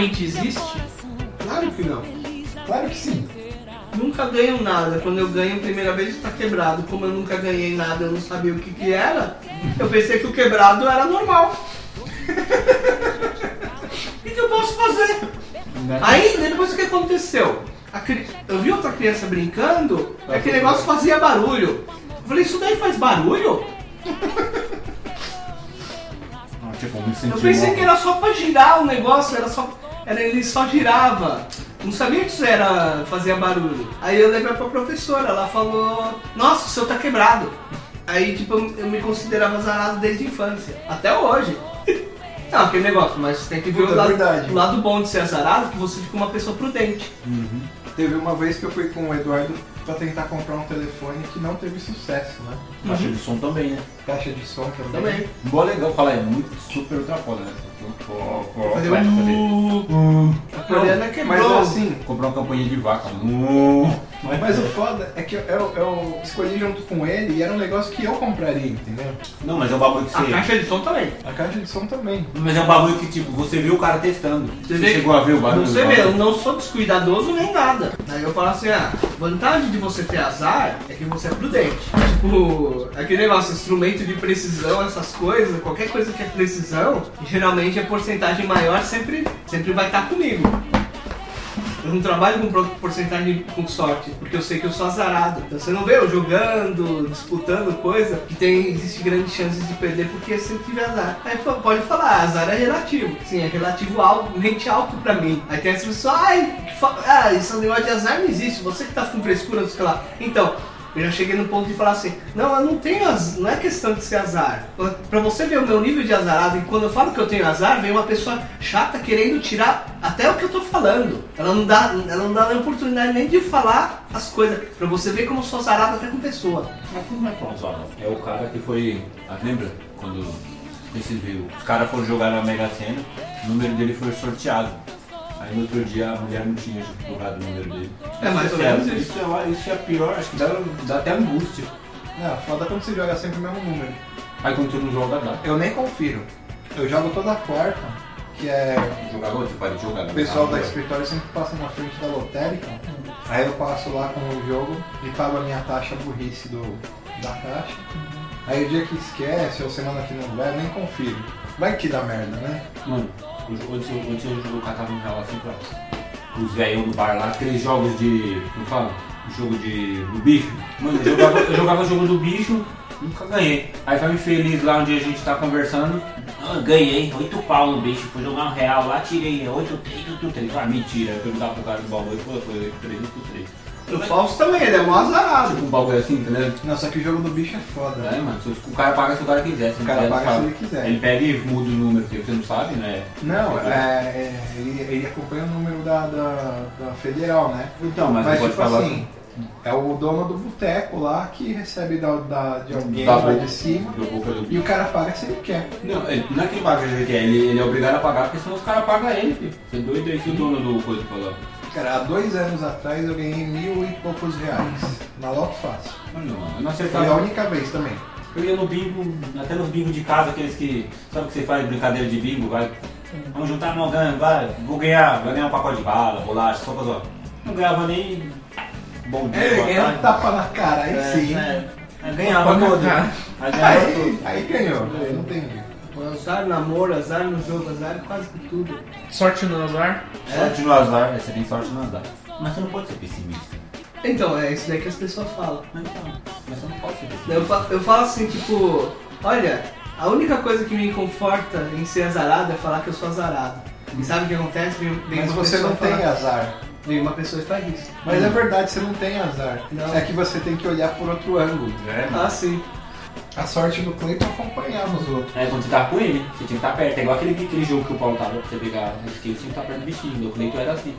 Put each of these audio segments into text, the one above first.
realmente existe? Claro que não. Claro que sim. Nunca ganho nada. Quando eu ganho a primeira vez está quebrado. Como eu nunca ganhei nada, eu não sabia o que, que era. Eu pensei que o quebrado era normal. O que, que eu posso fazer? Né? Aí, depois o que aconteceu? A cri- Eu vi outra criança brincando, aquele negócio fazia barulho. Eu falei, isso daí faz barulho? Ah, Tipo, me senti Eu pensei mal. que era só pra girar o negócio, era só. Era, ele só girava. Não sabia que isso era fazia barulho. Aí eu levei pra professora, ela falou, nossa, o seu tá quebrado. Aí tipo, eu eu me considerava azarado desde a infância. Até hoje. Não, aquele negócio, mas tem que ver Puta, o lado, verdade. o lado bom de ser azarado, que você fica uma pessoa prudente. Teve uma vez que eu fui com o Eduardo pra tentar comprar um telefone que não teve sucesso, né? Caixa de som também, né? Caixa de som também. Também. Boa legal, fala, é muito super ultra foda, né? Fazer Flash, fazer. um... A coreana Mas quebrou. assim, Comprar uma campanha de vaca. Mas o foda é que eu, eu- eu escolhi junto com ele e era um negócio que eu compraria, entendeu? Não, mas é um bagulho que A você. caixa de som também. A caixa de som também. Mas é um bagulho que, tipo, você viu o cara testando. Você, vê- chegou a ver o bagulho? Você vê, eu não sou descuidadoso nem nada. Aí eu falo assim, ah, vantagem de você ter azar é que você é prudente. Tipo, aquele negócio, instrumento de precisão, essas coisas, qualquer coisa que é precisão, geralmente a porcentagem maior sempre, sempre vai estar comigo. Eu não trabalho com porcentagem com sorte, porque eu sei que eu sou azarado. Então você não vê eu jogando, disputando coisa, que tem, existe grandes chances de perder porque sempre tive azar. Aí pode falar, azar é relativo. Sim, é relativo alto, rente alto pra mim. Aí tem as pessoas, ai, ah, esse negócio de azar não existe, você que tá com frescura, não sei lá. Então, eu já cheguei no ponto de falar assim, não, eu não tenho azar, não é questão de ser azar. Pra você ver o meu nível de azarado, e quando eu falo que eu tenho azar, vem uma pessoa chata querendo tirar até o que eu tô falando. Ela não dá, ela não dá nem oportunidade nem de falar as coisas, pra você ver como eu sou azarado até com pessoa. Mas como é que é? É o cara que foi. Ah, lembra? Quando vocês viram? Os caras foram jogar na Mega Sena, o número dele foi sorteado. Aí no outro dia a mulher não tinha jogado o número dele. É mais ou Isso menos isso. é, isso é pior, acho que dá, dá até angústia. Não, foda quando você joga sempre o mesmo número. Aí quando você não joga, dá. Eu nem confiro. Eu jogo toda quarta, que é Jogava outro, parei de jogar. O pessoal da escritório sempre passa na frente da lotérica. Aí eu passo lá com o jogo e pago a minha taxa burrice do, da caixa. Aí o dia que esquece ou semana que não vai, eu nem confiro. Vai que dá merda, né? Mano, onde onde você jogou catava um real assim pra os velhos do bar lá, aqueles jogos de. Como fala? O jogo de. do bicho. Mano, eu jogava, eu jogava jogo do bicho, nunca ganhei. Aí foi infeliz lá onde a gente tá conversando. Ah, ganhei, 8 pau no bicho, fui jogar um real lá, tirei 8, 3, 8, 3. Ah, mentira, eu perguntava pro cara do bagulho, foi, foi 8, 3, 8, 3. O Fausto também, ele é um azarado. Um bagulho assim, entendeu? Não, só que o jogo do bicho é foda. É, né? mano, se o cara paga se o cara quiser. Se O cara quiser, paga se ele quiser. Ele pega e muda o número, porque você não sabe, né? Não, é, é, ele, ele acompanha o número da, da, da federal, né? Então, mas, Mas, pode tipo falar assim, é o dono do boteco lá que recebe da, da- de alguém da lá de cima do e o cara paga se ele quer. Não, ele- não é que ele paga se ele quer, ele, ele é obrigado a pagar, porque senão os caras pagam ele, filho. Você é doido aí se o dono do coisa falou. Cara, há dois anos atrás eu ganhei mil e poucos reais. Na Loto Fácil. Mano, eu não Foi a acertava. única vez também. Eu ia no bingo, até nos bingos de casa, aqueles que. Sabe que você faz brincadeira de bingo? Vai. Vamos juntar no ganho, vai. Vou ganhar, vai ganhar um pacote de bala, bolacha, só pra zoar. Não ganhava nem. Bom dia, boa ganhou um tapa na cara, aí É, sim. é. Aí ganhava todo. cara. Aí ganhava Aí, tudo. aí ganhou. Aí não tem Azar, namoro, azar no jogo, azar em quase que tudo. Sorte no azar. Sorte no azar, você tem sorte no azar. Mas você não pode ser pessimista. Então, é isso daí que as pessoas falam. Mas então, mas você não pode ser pessimista. Eu, fa- eu falo assim, tipo, olha, a única coisa que me conforta em ser azarado é falar que eu sou azarado. E sabe o que acontece? Vem, vem Mas você não tem azar. Vem uma pessoa e faz isso. Mas é verdade, você não tem azar. Não. É que você tem que olhar por outro ângulo. É, Ah, sim. A sorte do Cleiton é acompanhar os outros. É, quando você tá com ele, você tinha que estar perto. É igual aquele, aquele jogo que o Paulo tava pra você pegar o skate, você tinha que estar perto do bichinho. O Cleiton era assim.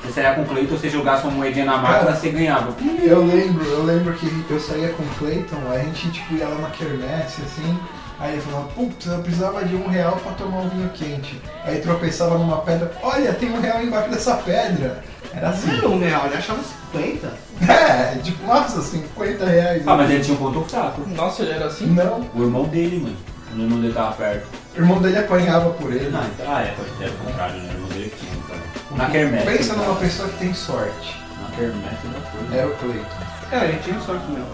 Você saía com o Cleiton, você jogasse uma moedinha na máquina, Cara. você ganhava. Eu lembro, eu lembro que eu saía com o Cleiton, a gente tipo ia lá na quermesse assim, aí eu falava, putz, eu precisava de um real pra tomar um vinho quente. Aí tropeçava numa pedra, olha, tem um real embaixo dessa pedra. Era Não assim. era um real, ele achava 50. É, tipo, nossa, 50 reais. Ah, mas ele tinha um ponto fraco. Nossa, ele era assim? Não, O irmão dele, mano. O irmão dele tava perto. o irmão dele apanhava por ele. Não, então, ah, é, pode ser o contrário, né? O irmão dele que Na quermesse. Pensa numa pessoa que tem sorte. Na quermesse da coisa. Era o Cleiton. É, ele tinha sorte mesmo.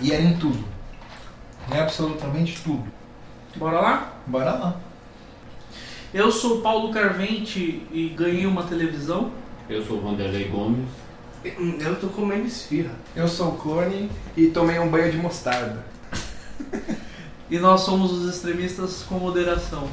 E era em tudo. Em absolutamente tudo. Bora lá? Bora lá. Eu sou Paulo Carvente e ganhei uma televisão. Eu sou o Vanderlei Gomes. Eu tô comendo esfirra. Eu sou o Clone e tomei um banho de mostarda. E nós somos os extremistas com moderação.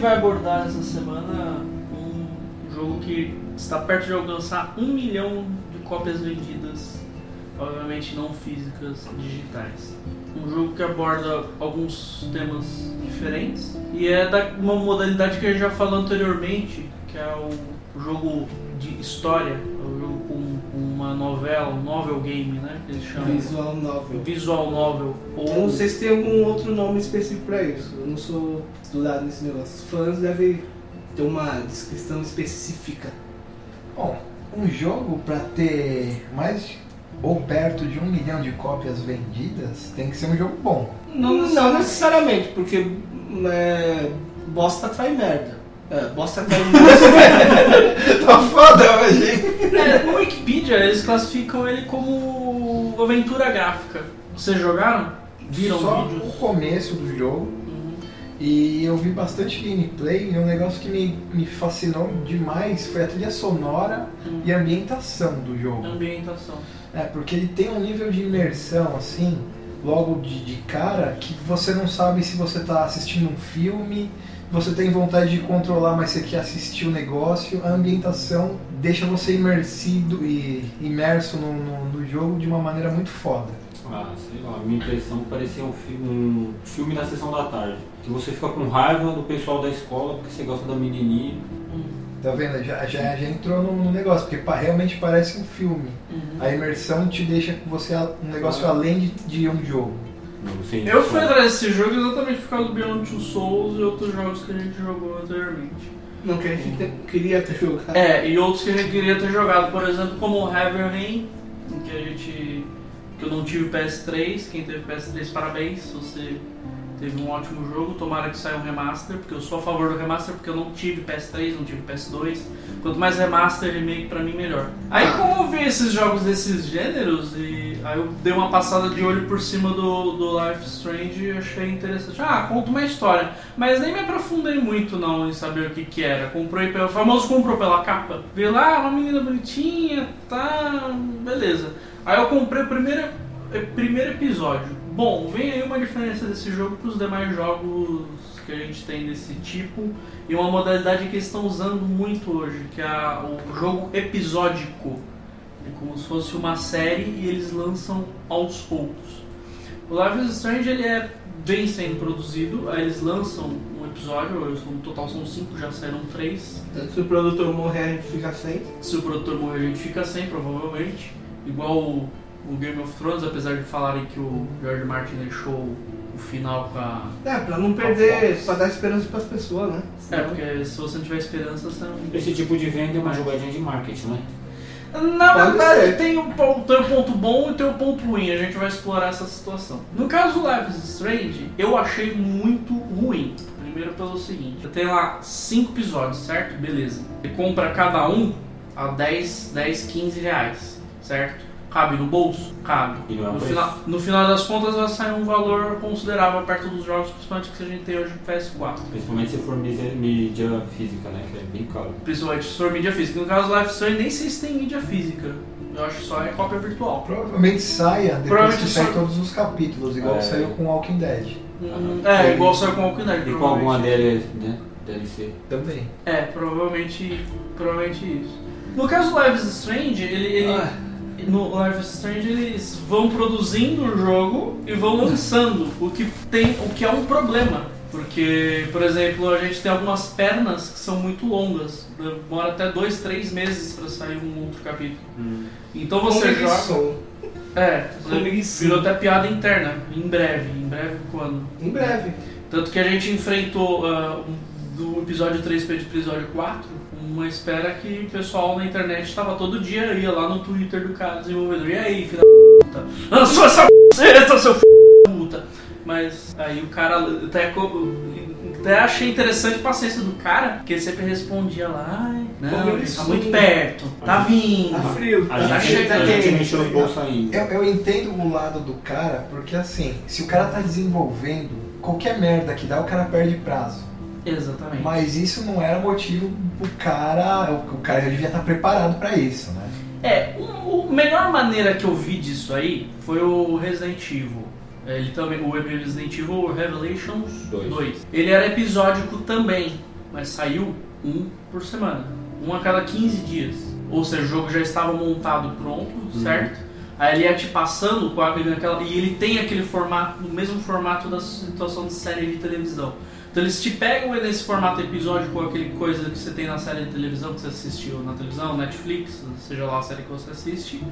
Vai abordar essa semana um jogo que está perto de alcançar um milhão de cópias vendidas, obviamente não físicas, digitais. Um jogo que aborda alguns temas diferentes e é da uma modalidade que a gente já falou anteriormente, que é o jogo de história, uma novela, um novel game, né? Que eles chamam. Visual novel. Visual novel. Ou Eu não sei se tem algum outro nome específico pra isso. Eu não sou estudado nesse negócio. Os fãs devem ter uma descrição específica. Bom, um jogo pra ter mais ou perto de um milhão de cópias vendidas tem que ser um jogo bom. Não, necessariamente, porque é, bosta trai merda. É, bosta merda. tá foda hoje? É, no Wikipedia eles classificam ele como aventura gráfica. Vocês jogaram? Viram Só vídeos? o começo do jogo Uhum. e eu vi bastante gameplay e um negócio que me, me fascinou demais foi a trilha sonora Uhum. e a ambientação do jogo. Ambientação. É, porque ele tem um nível de imersão, assim, logo de, de cara, que você não sabe se você está assistindo um filme, você tem vontade de controlar, mas você quer assistir o negócio. A ambientação deixa você imersido e imerso no, no, no jogo de uma maneira muito foda. Ah, sei lá, a minha impressão parecia um filme, um filme da sessão da tarde. Que você fica com raiva do pessoal da escola porque você gosta da menininha. Uhum. Tá vendo? Já, já, já entrou no, no negócio, porque pa- realmente parece um filme. Uhum. A imersão te deixa com você um negócio além de, de um jogo. Sei Eu fui atrás desse jogo exatamente por causa do Beyond Two Souls e outros jogos que a gente jogou anteriormente. Não que a gente te- queria ter jogado. É, e outros que a gente queria ter jogado, por exemplo, como o Heavy Rain, que a gente. que eu não tive PS3, quem teve PS3 parabéns, você teve um ótimo jogo, tomara que saia um remaster, porque eu sou a favor do remaster porque eu não tive PS3, não tive PS2. Quanto mais remaster remake pra mim melhor. Aí como eu vi esses jogos desses gêneros e aí eu dei uma passada de olho por cima do, do Life Strange e achei interessante. Ah, conta uma história. Mas nem me aprofundei muito não em saber o que que era. Comprei pelo o famoso comprou pela capa. Vi lá, uma menina bonitinha, tá, beleza. Aí eu comprei o primeiro, primeiro episódio. Bom, vem aí uma diferença desse jogo para os demais jogos que a gente tem desse tipo e uma modalidade que eles estão usando muito hoje, que é o jogo episódico. É como se fosse uma série e eles lançam aos poucos. O Life is Strange ele é bem sendo produzido, aí eles lançam um episódio, no total são cinco, já saíram três. Tanto se o produtor morrer, a gente fica sem. Se o produtor morrer, a gente fica sem, provavelmente. Igual o, Game of Thrones, apesar de falarem que o George Martin deixou o final com a. É, pra não perder, pra dar esperança pras pessoas, né? É, porque se você não tiver esperança, você não. Esse tipo de venda é uma jogadinha de marketing, né? Na Pode verdade, ser. tem o, pon- tem o ponto bom e tem o ponto ruim. A gente vai explorar essa situação. No caso do Life is Strange, eu achei muito ruim. Primeiro pelo seguinte, eu tenho lá cinco episódios, certo? Beleza. Você compra cada um a 10, 10 15 reais, certo? Cabe no bolso? Cabe. E não é um No final, no final das contas vai sair um valor considerável perto dos jogos, principalmente que a gente tem hoje no PS4. Principalmente se for mídia, mídia física, né? Que é bem caro. Principalmente se for mídia física. No caso do Life is Strange, nem sei se tem mídia física. Eu acho que só é cópia virtual. Provavelmente saia depois Provavelmente que sair só- todos os capítulos, igual É. saiu com Walking Dead. Hum, É, igual saiu com o Walking Dead. E com alguma provavelmente. DL, né? DLC. Também. É, provavelmente, provavelmente isso. No caso do Life is Strange, ele, ele, Ah. No Life is Strange eles vão produzindo o jogo e vão lançando, o que tem, o que é um problema. Porque, por exemplo, a gente tem algumas pernas que são muito longas. Demora até dois, três meses para sair um outro capítulo. Então você joga. Comigo É, virou até piada interna. Em breve. Em breve quando? Em breve. Tanto que a gente enfrentou um- do episódio 3 para o episódio 4 uma espera que o pessoal na internet estava todo dia, ia lá no Twitter do cara desenvolvedor. E aí, filho da puta? Lançou essa puta, seu filho da puta! Mas aí o cara até, até achei interessante a paciência do cara, porque ele sempre respondia lá, ai, não, ele tá muito perto, tá vindo. Tá frio, tá chega a gente os tá ligado? bolsos ainda. Eu, eu entendo o lado do cara, porque assim, se o cara tá desenvolvendo, qualquer merda que dá, o cara perde prazo. Exatamente. Mas isso não era motivo pro cara. O, o cara já devia estar preparado pra isso, né? É, o, o melhor maneira que eu vi disso aí foi o Resident Evil. Ele também, o Resident Evil Revelations Dois. 2. Ele era episódico também, mas saiu um por semana. Um a cada 15 dias. Ou seja, o jogo já estava montado pronto, certo? Aí ele ia te passando com naquela, e ele tem aquele formato, o mesmo formato da situação de série de televisão. Então eles te pegam nesse formato episódio com aquele coisa que você tem na série de televisão que você assistiu na televisão, Netflix, seja lá a série que você assiste,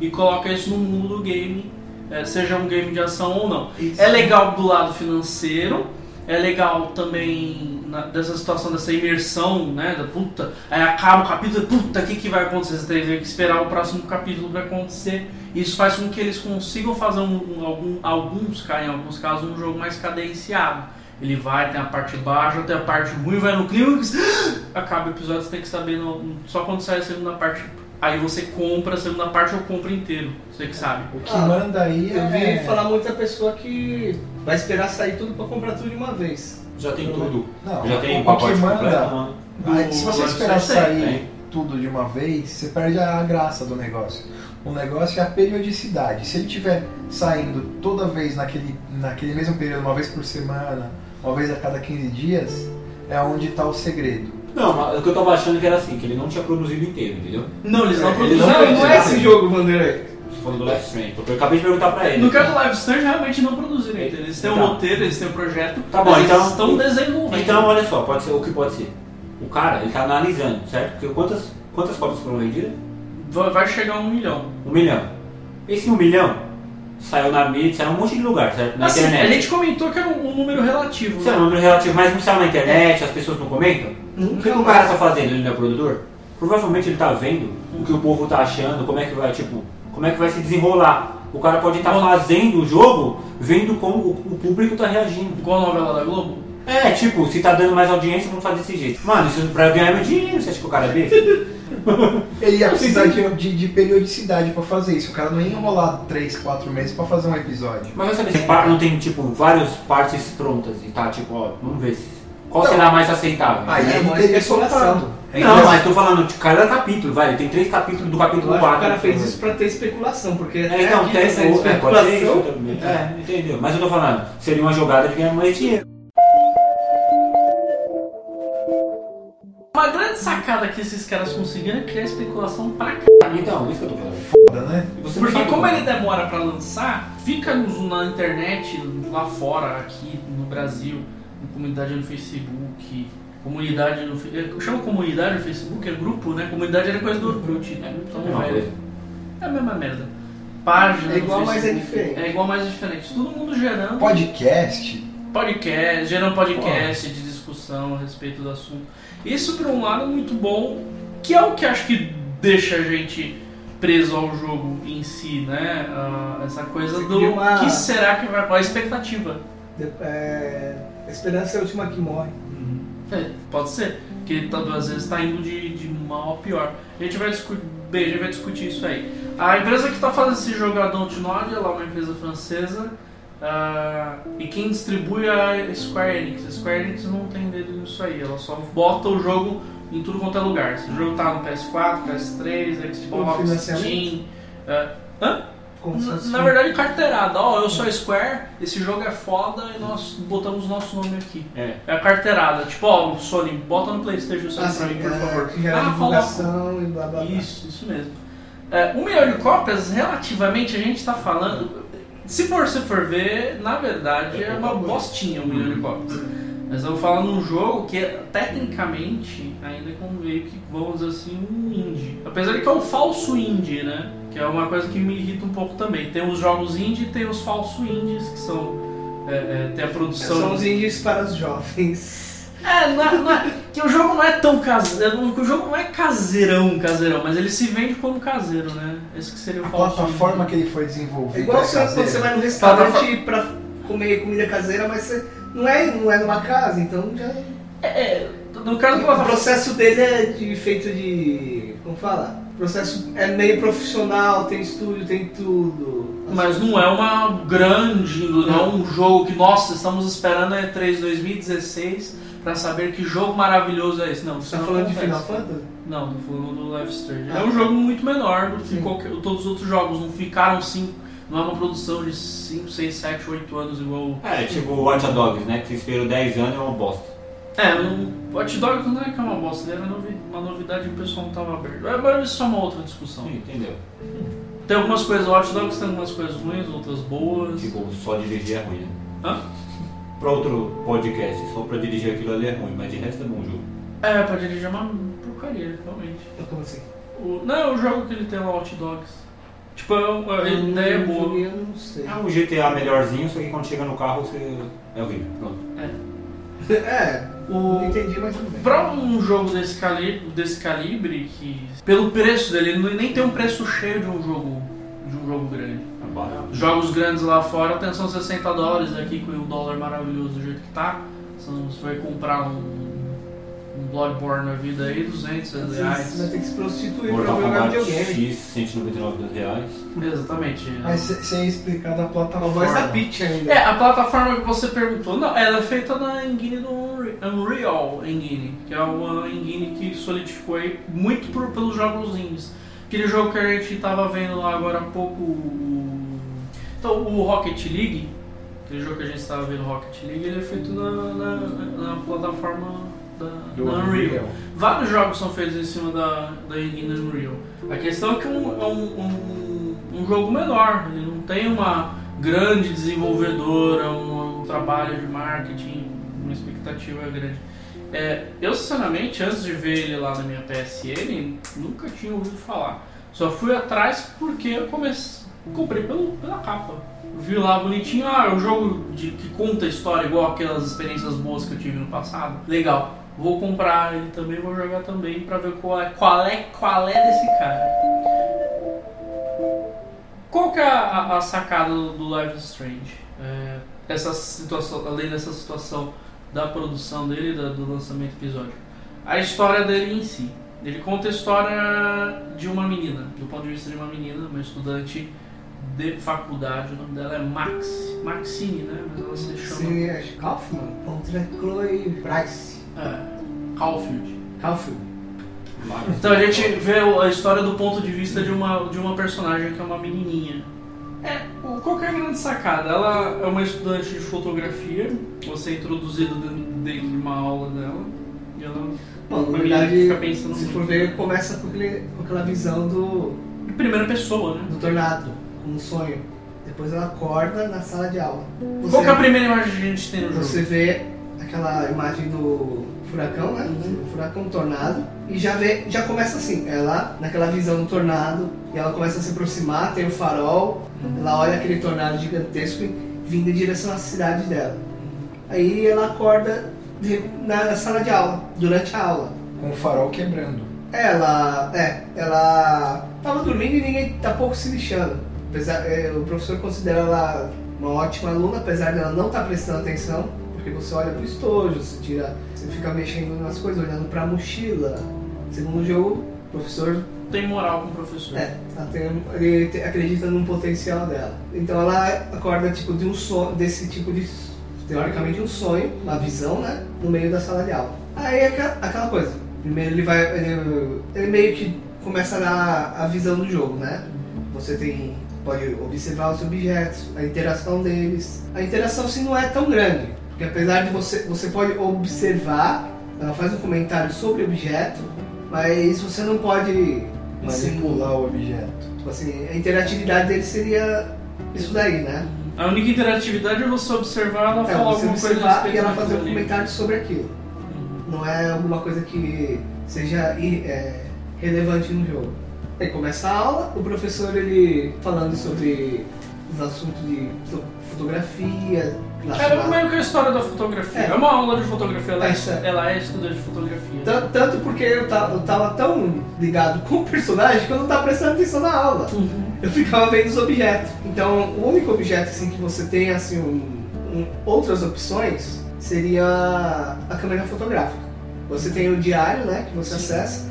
e coloca isso no mundo do game, eh, seja um game de ação ou não. Isso. É legal do lado financeiro, é legal também na- dessa situação, dessa imersão, né? Da puta, aí acaba o capítulo, puta, o que, que vai acontecer? Você tem que esperar o próximo capítulo para acontecer. Isso faz com que eles consigam fazer um, um- algum, alguns, em alguns casos, um jogo mais cadenciado. Ele vai, tem a parte baixa, tem a parte ruim, vai no clímax, acaba o episódio, você tem que saber no- só quando sai a segunda parte. Aí você compra a segunda parte ou compra inteiro, você que sabe. O que Ah, manda aí Eu vi é. falar muita pessoa que vai esperar sair tudo pra comprar tudo de uma vez. Já tem tudo. Não, Já tem o, o pacote que completo, manda. mano. Aí, se você esperar sair tem. tudo de uma vez, você perde a graça do negócio. O negócio é a periodicidade. Se ele estiver saindo toda vez naquele, naquele mesmo período, uma vez por semana, uma vez a cada 15 dias, é onde está o segredo. Não, mas o que eu tava achando que era assim, que ele não tinha produzido inteiro, entendeu? Não, eles não É, eles Não, não é esse jogo, Vanderlei. Falou do Life Strange, porque eu acabei de perguntar pra ele. No caso do Live Strange, realmente não produziram ainda. Eles têm um Então. roteiro, eles têm um projeto, Tá bom, então- eles estão desenvolvendo. Então, olha só, pode ser o que pode ser. O cara, ele tá analisando, certo? Porque quantas, quantas cópias foram vendidas? vai, vai chegar a um milhão. Um milhão. Esse um milhão saiu na mídia, saiu um monte de lugar, certo? Na Assim, internet. a gente comentou que era um, um número relativo. Isso é um Né? número relativo, mas não saiu na internet, as pessoas não comentam? O que o cara tá fazendo? Ele não é produtor? Provavelmente ele tá vendo o que o povo tá achando, como é que vai, tipo, como é que vai se desenrolar. O cara pode estar Bom. fazendo o jogo, vendo como o, o público tá reagindo. Igual a novela da Globo. É, tipo, se tá dando mais audiência, vamos fazer desse jeito. Mano, isso pra eu ganhar meu dinheiro, você acha que o cara é besta? Ele ia precisar de, de, de periodicidade pra fazer isso. O cara não ia enrolar 3, 4 meses pra fazer um episódio. Mas vai saber se par- não tem, tipo, várias partes prontas e tá, tipo, ó, vamos ver se. Qual Não. será mais aceitável? Aí É ele teria especulação. soltado. É não, mas tô falando de cada capítulo, vai. Tem três capítulos do Eu capítulo acho que 4. o cara fez isso pra ter especulação, porque É, até então, aqui tem, sendo é, pode ser isso especulação. também. É. É, entendeu? Mas eu tô falando, seria uma jogada de ganhar mais dinheiro. Grande sacada que esses caras conseguiram é criar especulação pra c... Então, isso que eu tô falando. Foda, né? Porque como ele demora pra lançar, fica nos- na internet, lá fora, aqui no Brasil, na comunidade no Facebook, comunidade no... É, Chama comunidade no Facebook, é grupo, né? Comunidade era coisa do Orkut, né? Então, É uma é, coisa. é a mesma merda. Página É igual, no mas é diferente. É igual, mas é diferente. Todo mundo gerando Podcast. podcast, gerando podcast de a respeito do assunto. Isso, por um lado, é muito bom, que é o que acho que deixa a gente preso ao jogo em si, né? Ah, essa coisa Você do uma- que será que vai. Qual a expectativa? De- é, a esperança é a última que morre. É, pode ser, que tá- às vezes está indo de, de mal a pior. A gente vai discutir, bem, a gente vai discutir isso aí. A empresa que está fazendo esse jogo é a Dontnod, ela é uma empresa francesa. Ah, e quem distribui é a Square Enix. A Square Enix não tem dedo nisso aí, ela só bota o jogo em tudo quanto é lugar. Esse jogo tá no PS4, PS3, Xbox? Steam. ah, hã? Se Na, verdade, carteirada. Ó, eu sou a Square, esse jogo é foda e nós botamos o nosso nome aqui. É. É a carteirada. Tipo, ó, o Sony, bota no Playstation Sony Ah, pra mim, por é, favor. que Ah, divulgação e blá blá blá. Isso, isso mesmo. É, um milhão de cópias, relativamente, a gente tá falando. Se for, se for ver, na verdade é uma bostinha um milhão de cópias. Mas eu falar num jogo que é, tecnicamente ainda com meio que, vamos dizer assim, um indie. Apesar de que é um falso indie, né? Que é uma coisa que me irrita um pouco também. Tem os jogos indie e tem os falsos indies, que são. É, é, tem a produção. São os índios para os jovens. É, não é, não é- que o jogo não é tão caseiro, o jogo não é caseirão, caseirão, mas ele se vende como caseiro, né? Esse que seria o A plataforma que ele foi É desenvolvido. igual é você, quando você vai no restaurante pra comer comida caseira, mas você não é, não é numa casa, então já. É, é, no caso do O processo dele é de, feito de. Como fala? O processo é meio profissional, tem estúdio, tem tudo. Mas não é uma grande, não é um jogo que, nossa, estamos esperando a E3 2016 pra saber que jogo maravilhoso é esse. Não, Você tá não falando de acontece. Final Fantasy? Não, tô falando do Life Strange. Ah. É um jogo muito menor do que qualquer, todos os outros jogos. Não ficaram cinco. Não é uma produção de 5, 6, 7, 8 anos igual. É, tipo o Watch Dogs, né? Que você esperou 10 anos e é uma bosta. É, um Watch Dogs não é que é uma bosta, era uma novidade que o pessoal não tava aberto. É, Mas isso é uma outra discussão. Sim, entendeu? Tem algumas coisas, Watch Dogs tem algumas coisas ruins, outras boas. Tipo, só dirigir é ruim, né? Hã? Pra outro podcast, só pra dirigir aquilo ali é ruim, mas de resto é bom jogo. É, pra dirigir é uma porcaria, realmente. Como assim? O, não, é o jogo que ele tem lá, Watch Dogs. Tipo, é um- a ideia é boa. Eu não sei. É um GTA melhorzinho, só que quando chega no carro você. É horrível. Pronto. É, O, não entendi, mas tudo bem. Pra um jogo desse calibre, desse calibre que pelo preço dele, ele nem tem um preço cheio de um jogo de um jogo grande. É barato. Jogos grandes lá fora tem são 60 dólares aqui com o dólar maravilhoso do jeito que tá. São, você vai comprar um, um Bloodborne na vida aí, 200 Às vezes reais. Você vai ter que se prostituir pra Mortal jogar Kombat videogame. X, 199 reais. Exatamente. Mas se- sem explicar da A plataforma. voz da Peach ainda. É, a plataforma que você perguntou, não, ela é feita na engine do Unre- Unreal Engine, que é uma engine que solidificou aí muito por, pelos jogos indies. Aquele jogo que a gente tava vendo lá agora há pouco, o- então o Rocket League, aquele jogo que a gente estava vendo Rocket League, ele é feito na, na, na plataforma da, Unreal. Vários jogos são feitos em cima da, da engine Unreal. A questão é que um, é um, um, um jogo menor, ele não tem uma grande desenvolvedora, um, um trabalho de marketing, uma expectativa grande. É, eu, sinceramente, antes de ver ele lá na minha PSN, nunca tinha ouvido falar. Só fui atrás porque eu comecei, comprei pelo, pela capa. Vi lá bonitinho, ah, é um jogo de, que conta a história igual aquelas experiências boas que eu tive no passado. Legal. Vou comprar ele também, vou jogar também pra ver qual é, qual é, qual é desse cara. Qual que é a, a sacada do, do Life is Strange? É, essa situação, além dessa situação da produção dele, da- do lançamento do episódio. A história dele em si. Ele conta a história de uma menina, do ponto de vista de uma menina, uma estudante de faculdade. O nome dela é Max. Maxine, né? Mas ela se chama. Sim, é Kaufman contra Chloe Bryce. É, Caulfield. Caulfield. Então a gente vê a história do ponto de vista de uma, de uma personagem que é uma menininha. É, qual que é a grande sacada? Ela é uma estudante de fotografia, você é introduzido dentro, de uma aula dela, e ela Bom, na verdade, fica pensando se muito. for ver, começa com, aquele, com aquela visão do, em primeira pessoa, né? do tornado, como um sonho. Depois ela acorda na sala de aula. Você, Qual que é a primeira imagem que a gente tem no jogo? você vê aquela imagem do furacão, né? O furacão tornado. E já vê, já começa assim, ela naquela visão do tornado, e ela começa a se aproximar, tem o farol, ela olha aquele tornado gigantesco vindo em direção à cidade dela. Aí ela acorda de- na sala de aula, durante a aula. Com o farol quebrando. Ela, é, ela tava dormindo e ninguém tá pouco se lixando. Apesar, é, o professor considera ela uma ótima aluna, apesar dela não estar prestando atenção, porque você olha pro estojo, você tira, você fica mexendo nas coisas, olhando pra mochila. Segundo o jogo, o professor Tem moral com o professor. é, tá tendo- ele te- acredita no potencial dela. Então ela acorda tipo de um sonho, desse tipo de teoricamente um sonho, uma visão, né, no meio da sala de aula. Aí é aquela, coisa. Primeiro ele vai, ele, ele meio que começa a dar a visão do jogo, né? Você tem pode observar os objetos, a interação deles. A interação sim não é tão grande, porque apesar de você você pode observar, ela faz um comentário sobre o objeto, mas você não pode manipular o objeto. Tipo assim, a interatividade dele seria isso daí, né? A única interatividade é você observar ela É, falar alguma coisa observar respeito e ela fazer um ali. comentário sobre aquilo. Não é alguma coisa que seja é, relevante no jogo. Aí começa a aula, o professor ele falando sobre os assuntos de fo- fotografia, É relacionado- meio que a história da fotografia. É. É, uma aula de fotografia, ela é, É, ela é estudante de fotografia. Tan- Tanto porque eu tava, eu tava tão ligado com o personagem que eu não tava prestando atenção na aula. Uhum. Eu ficava vendo os objetos. Então, o único objeto assim, que você tem assim, um- um- outras opções seria a câmera fotográfica. Você tem o diário, né, que você Sim. acessa.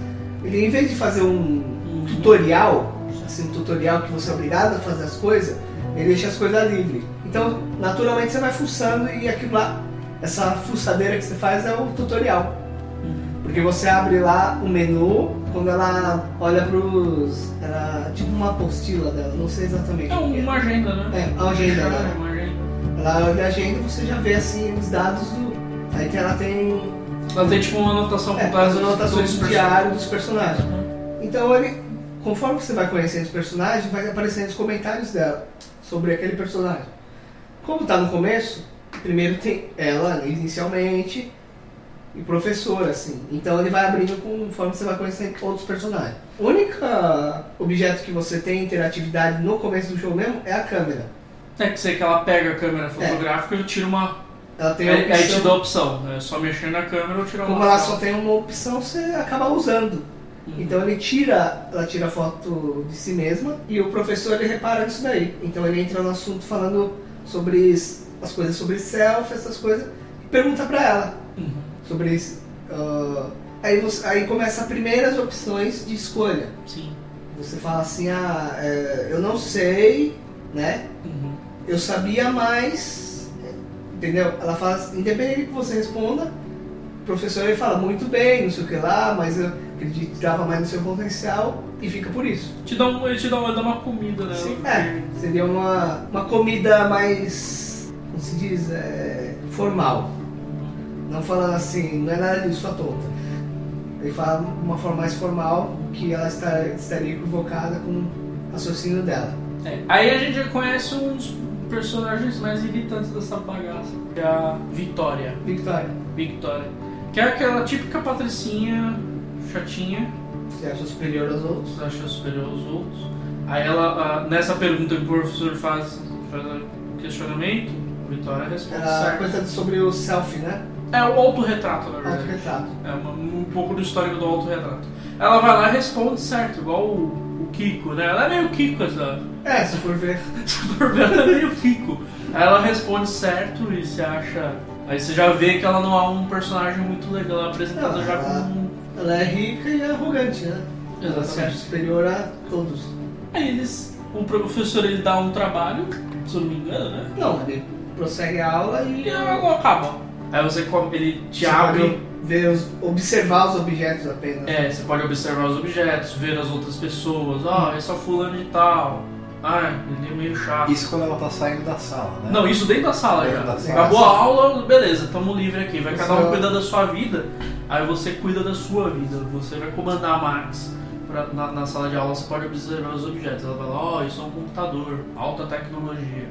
Ele, em vez de fazer um Uhum. tutorial, assim, um tutorial que você é obrigado a fazer as coisas, ele deixa as coisas livres. Então, naturalmente, você vai fuçando e aquilo lá, essa fuçadeira que você faz é o tutorial. Porque você abre lá o menu, quando ela olha pros. Era tipo uma apostila dela, não sei exatamente. É que uma agenda, né? É, a agenda, É, né? uma agenda. Ela olha a agenda e você já vê assim os dados do. Aí tem- ela tem Ela tem tipo uma anotação é, com as anotações dos do personagens. diário dos personagens. Então ele, conforme você vai conhecendo os personagens, vai aparecendo os comentários dela sobre aquele personagem. Como tá no começo, primeiro tem ela inicialmente e professor, assim. Então ele vai abrindo conforme você vai conhecendo outros personagens. O único objeto que você tem interatividade no começo do jogo mesmo é a câmera. É que sei que ela pega a câmera fotográfica e tira uma. Ela tem a Aí, aí te opção- dá a opção. É só mexer na câmera ou tirar como uma ela foto. só tem uma opção, você acaba usando. Uhum. Então ele tira, ela tira foto de si mesma e o professor ele repara nisso daí. Então ele entra no assunto falando sobre as coisas sobre selfie, essas coisas, e pergunta pra ela Uhum. sobre isso. ah, aí, você, aí começa as primeiras opções de escolha. Sim. Você fala assim, ah, é, eu não sei, né? Uhum. Eu sabia mais, entendeu? Ela fala, assim, independente do que você responda, o professor ele fala muito bem, não sei o que lá, mas eu acreditava mais no seu potencial e fica por isso. Te dá um, ele te dá uma, dá uma comida, né? Sim, é, seria uma, uma comida mais, como se diz, é, formal. Não falando assim, não é nada disso, sua tonta. Ele fala de uma forma mais formal que ela está, estaria equivocada com o raciocínio dela. É, Aí a gente já conhece uns personagens mais irritantes dessa bagaça. Que é a Vitória. Victoria, Victoria. Que é aquela típica patricinha chatinha, você acha superior aos outros? que acha superior aos outros. Aí ela, ah, nessa pergunta que o professor faz, faz o questionamento, a Vitória responde Era certo. coisa sobre o selfie, né? É o autorretrato, na verdade. Autorretrato. É uma- um pouco do histórico do autorretrato. Ela vai lá e responde certo, igual o, o Kiko, né? Ela é meio Kiko, essa. É, se for ver. Se for ver, ela é meio Kiko. Aí ela responde certo e você acha. Aí você já vê que ela não é um personagem muito legal, ela é apresentada já como. Ela é rica e arrogante, né? Ela se acha superior a todos. Aí eles. O professor ele dá um trabalho, se eu não me engano, né? Não, ele prossegue a aula e E ela acaba. Aí você come- ele te você abre. pode ver os, observar os objetos apenas. É, você pode observar os objetos, ver as outras pessoas. Ó, esse é o fulano de tal. Ah, ele é meio chato. Isso quando ela tá saindo da sala, né? Não, isso dentro da sala Dentro já. da sala. Acabou a aula, beleza, tamo livre aqui. Vai cada um Só- cuidar da sua vida, aí você cuida da sua vida. Você vai comandar a Max pra- na, na sala de aula, você pode observar os objetos. Ela vai lá, ó, isso é um computador, alta tecnologia.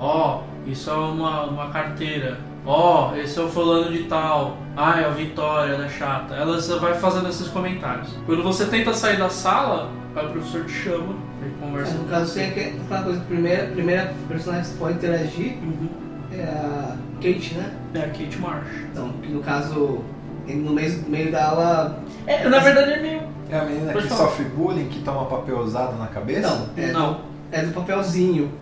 Ó, isso é uma, uma carteira. Ó, esse é o fulano de tal. Ah, é a Vitória, ela é chata. Ela vai fazendo esses comentários. Quando você tenta sair da sala, o professor te chama, É, conversa no com caso, você. aquela aquela coisa, a primeira, primeira personagem que você pode interagir Uhum. é a Kate, né? É a Kate Marsh. Então, que no caso, no meio, no meio da aula. É, na verdade é meio. É a menina Pode que falar. sofre bullying, que toma papel usado na cabeça? Não, é, Não. é do papelzinho.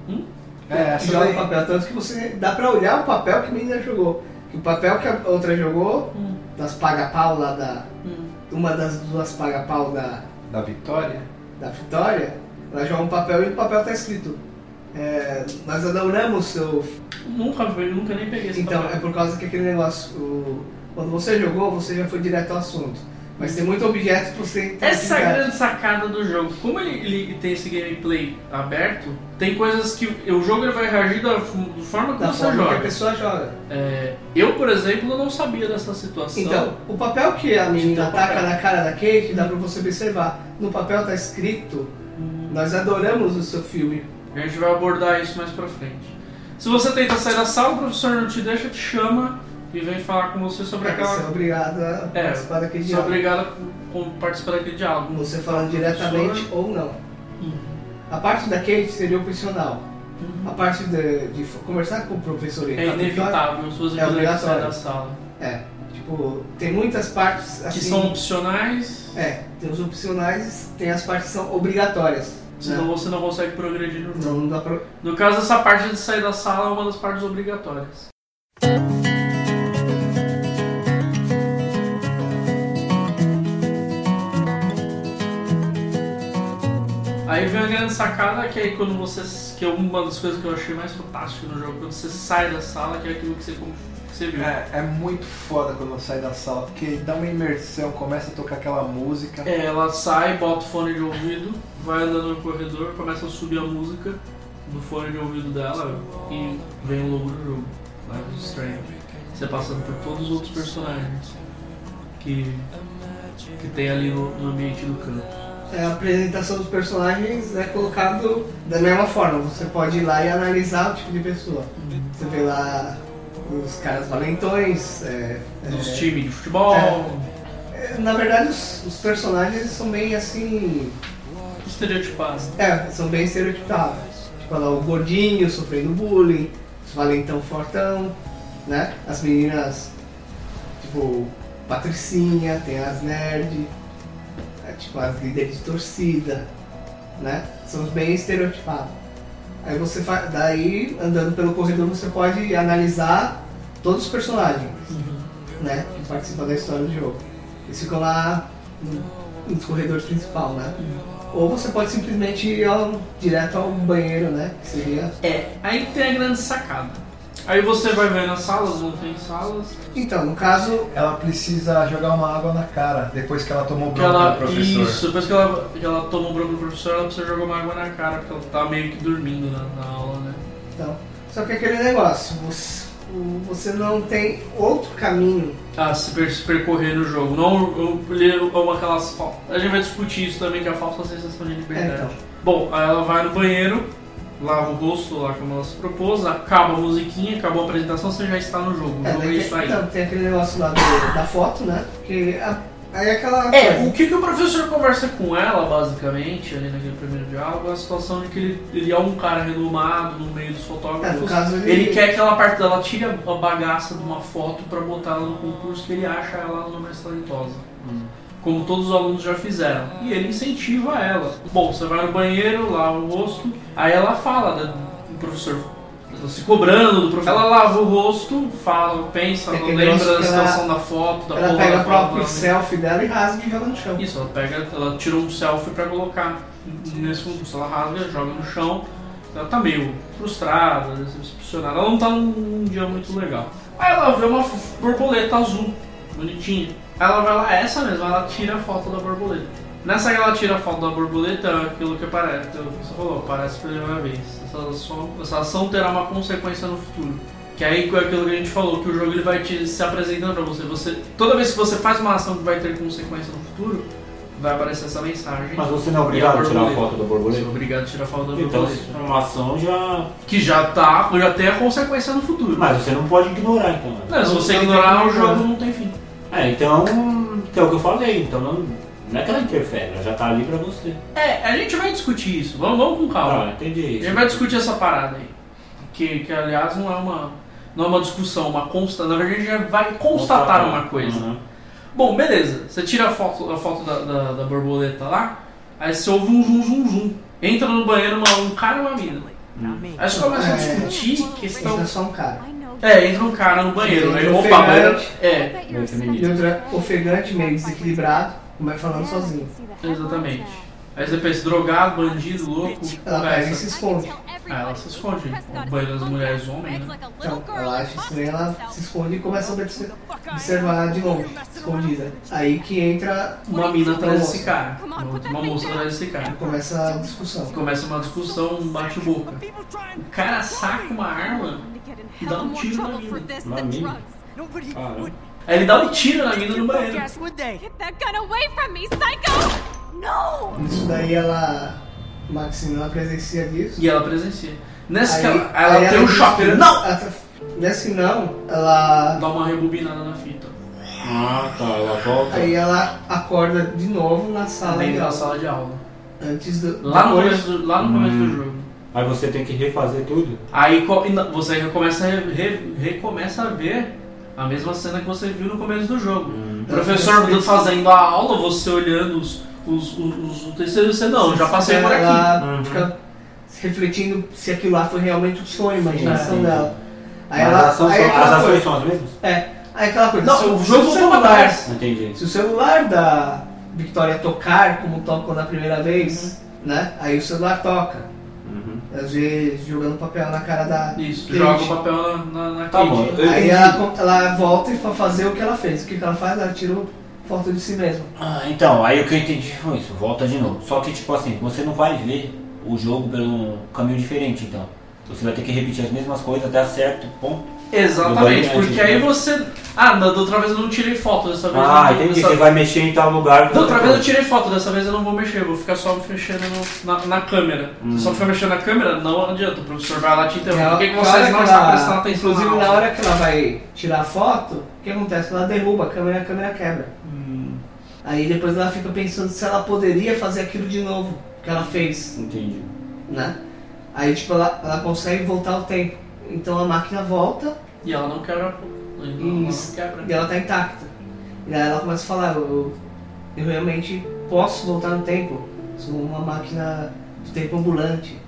É, que essa joga daí. o papel. Tanto que você dá pra olhar o papel que a menina jogou. Que o papel que a outra jogou, Hum, das paga-pau lá da. hum. Uma das duas paga-pau da, Da Vitória? da Vitória, ela joga um papel e no papel tá escrito. é, nós adoramos seu. Nunca vi, nunca nem peguei esse Então, é papel. por causa que aquele negócio. o- quando você jogou, você já foi direto ao assunto. Mas tem muito objeto pra você Essa é a grande sacada do jogo. Como ele, ele tem esse gameplay aberto, tem coisas que o jogo ele vai reagir da, forma que da você forma que a joga. pessoa joga. É, eu, por exemplo, não sabia dessa situação. Então, o papel que a menina ataca papel. na cara da Kate, dá pra você observar. No papel tá escrito, nós adoramos o seu filme. A gente vai abordar isso mais pra frente. Se você tenta sair da sala, o professor não te deixa, te chama e vem falar com você sobre Pra você é aquela. obrigado a É, participar daquele Você é diálogo. obrigado a participar daquele diálogo. Você falando diretamente ou não. Uhum. A parte da Kate seria opcional. Uhum. A parte de, de conversar com o professor É inevitável se você É quiser sair da sala. É, tipo, tem muitas partes Que assim. são opcionais, É, tem os opcionais, tem as partes que são obrigatórias. Senão né? você não consegue progredir no Então jogo. não dá pra. No caso, essa parte de sair da sala é uma das partes obrigatórias. Aí vem a grande sacada que aí quando você. que é uma das coisas que eu achei mais fantástica no jogo, quando você sai da sala, que é aquilo que você, que você viu. É, é muito foda quando sai da sala, porque dá uma imersão, começa a tocar aquela música. É, ela sai, bota o fone de ouvido, vai andando no corredor, começa a subir a música do fone de ouvido dela e vem o logo do jogo. Life is Strange. Você passando por todos os outros personagens que, que tem ali no, no ambiente do campo. É, a apresentação dos personagens é colocado da mesma forma. Você pode ir lá e analisar o tipo de pessoa. Você vê lá os caras valentões. É, Dos é, times de futebol, é, na verdade, os, os personagens são bem assim. Estereotipados. É, são bem estereotipados. Tipo lá, o gordinho sofrendo bullying, os valentão fortão, né? As meninas, tipo, patricinha, tem as nerd, é, tipo as líderes de torcida, né? São bem estereotipados. Aí você faz, daí andando pelo corredor você pode analisar todos os personagens, né? Que participam da história do jogo. Eles ficam lá no, nos corredores principal, né? Ou você pode simplesmente ir ao- direto ao banheiro, né? Que seria. É, aí tem a grande sacada. Aí você vai ver nas salas, não tem salas. Então, no caso, Ela precisa jogar uma água na cara depois que ela tomou Que bronca ela, do professor. isso, depois que ela, que ela toma um bronco do professor, ela precisa jogar uma água na cara, porque ela tá meio que dormindo na, na aula, né? então. Só que aquele negócio, você, você não tem outro caminho. a se, per- se percorrer no jogo. Não ou aquelas A gente vai discutir isso também, que é a falsa sensação de liberdade. É, então. Bom, aí ela vai no banheiro, lava o rosto lá como ela se propôs, acaba a musiquinha, acabou a apresentação, você já está no jogo. O É, jogo é daí isso aí. então, tem aquele negócio lá do- da foto, né? Porque a- aí é aquela. É, coisa. o que, que o professor conversa com ela, basicamente, ali naquele primeiro diálogo, é a situação de que ele, ele é um cara renomado no meio dos É, fotógrafos. no caso ele. Ele quer que ela parte dela tire a bagaça de uma foto pra botar ela no concurso que ele acha ela uma mais talentosa. Como todos os alunos já fizeram. E ele incentiva ela. Bom, você vai no banheiro, lava o rosto, aí ela fala né, do professor. Se cobrando do professor. Ela lava o rosto, fala, pensa, Tem não lembra da que ela- situação da foto, da Ela porra pega o próprio foto, selfie dela e rasga e joga no chão. isso, ela pega, ela tira um selfie pra colocar nesse concurso. Ela rasga, joga no chão. Ela tá meio frustrada, decepcionada. Ela não tá num, num dia muito legal. Aí ela vê uma borboleta azul, bonitinha. Aí ela vai lá, é essa mesmo, ela tira a foto da borboleta. Nessa que ela tira a foto da borboleta, é aquilo que aparece, aquilo que você falou, aparece pela primeira vez. Essa ação, essa ação terá uma consequência no futuro. Que aí é aquilo que a gente falou, que o jogo ele vai te se apresentando pra você. você. Toda vez que você faz uma ação que vai ter consequência no futuro, vai aparecer essa mensagem. Mas você não é obrigado a tirar a borboleta. foto da Você é borboleta? obrigado a tirar a foto da Então, borboleta. for uma ação já. Que já tá, já tem a consequência no futuro. Mas você não pode ignorar, então. né? Não, se você ignorar, o jogo não tem fim. É, então. Que é o que eu falei. Então não, não é que ela interfere, ela já tá ali pra você. É, a gente vai discutir isso. Vamos, vamos com calma. Ah, entendi A gente vai discutir essa parada aí. Que, que aliás não é uma. Não é uma discussão, uma consta. Na verdade, a gente já vai constatar uma coisa. Uhum. Bom, beleza. Você tira a foto, a foto da, da, da borboleta lá, aí você ouve um zum zum zum. Entra no banheiro uma- um cara e uma mina. Aí você começa a É. discutir Entra questão. só um cara. É, entra um cara no banheiro. Aí, Entra opa, banheiro. ofegante. É, ofegante, meio desequilibrado, vai falando sozinho. exatamente. Aí você pensa, drogado, bandido, louco, Ela pega e conversa. se esconde. Ah, ela se esconde. O banheiro das mulheres homem, né? Então, ela acha estranho, ela se esconde e começa a observ- observar de longe, escondida. Aí que entra Uma mina atrás uma desse moça. cara. Uma moça atrás desse cara. Começa a discussão. Começa uma discussão, um bate-boca. O cara saca uma arma e dá um tiro na mina. Na mina? Caramba. Aí ele dá um tiro na mina no banheiro. Get that gun away from me, psycho! No! Isso daí ela. Maximiliana presencia disso. E ela presencia. Nessa que Aí- ela, ela aí tem um choque. Não! ela tá- Nesse não, ela. Dá uma rebobinada na fita. Ah, tá, ela volta. Aí ela acorda de novo na sala. Dentro de da sala de aula. Antes do. Lá no depois- começo do, lá no começo do Hum. jogo. Aí você tem que refazer tudo? Aí você recomeça a, re- re- recomeça a ver a mesma cena que você viu no começo do jogo. Hum. O professor fazendo a aula, você olhando os, os, os, os, o terceiro, você não, já passei por aqui. Uhum. fica refletindo se aquilo lá foi realmente um sonho, a imaginação Sim. dela. Aí Mas ela. as ações aí as ações coisa- são as mesmas? É, aí aquela coisa. Não, se o jogo celular. Entendi. se o celular da Victoria tocar como tocou na primeira vez, né? Aí o celular toca. Às vezes jogando papel na cara da. Isso, Kate. joga o papel na, na, na Tá Kate. bom. Aí ela, ela volta e fazer o que ela fez. O que que ela faz? Ela tirou foto de si mesma. Ah, então, aí o que eu entendi foi isso, volta de novo. Só que, tipo assim, você não vai ver o jogo um caminho diferente, então. Você vai ter que repetir as mesmas coisas até certo ponto. Exatamente, porque né? aí você. Ah, da outra vez eu não tirei foto, dessa vez Ah, eu não, entendi. dessa- Você vai mexer em tal lugar. Da outra vez eu tirei foto, dessa vez eu não vou mexer, eu vou ficar só mexendo no- na, na câmera. Hum. Se só ficar mexendo na câmera, não adianta, o professor vai lá te interromper. Por que, que vocês não estão ela- prestando atenção Inclusive, na hora que ela vai tirar a foto, o que acontece? Ela derruba a câmera e a câmera quebra. Hum, Aí depois ela fica pensando se ela poderia fazer aquilo de novo, que ela fez, Entendi. né? Aí, tipo, ela, ela consegue voltar ao tempo. Então a máquina volta E ela não quebra. Não, não Isso. quebra. e ela tá intacta. E aí ela começa a falar, eu, eu realmente posso voltar no tempo. Sou uma máquina de tempo ambulante.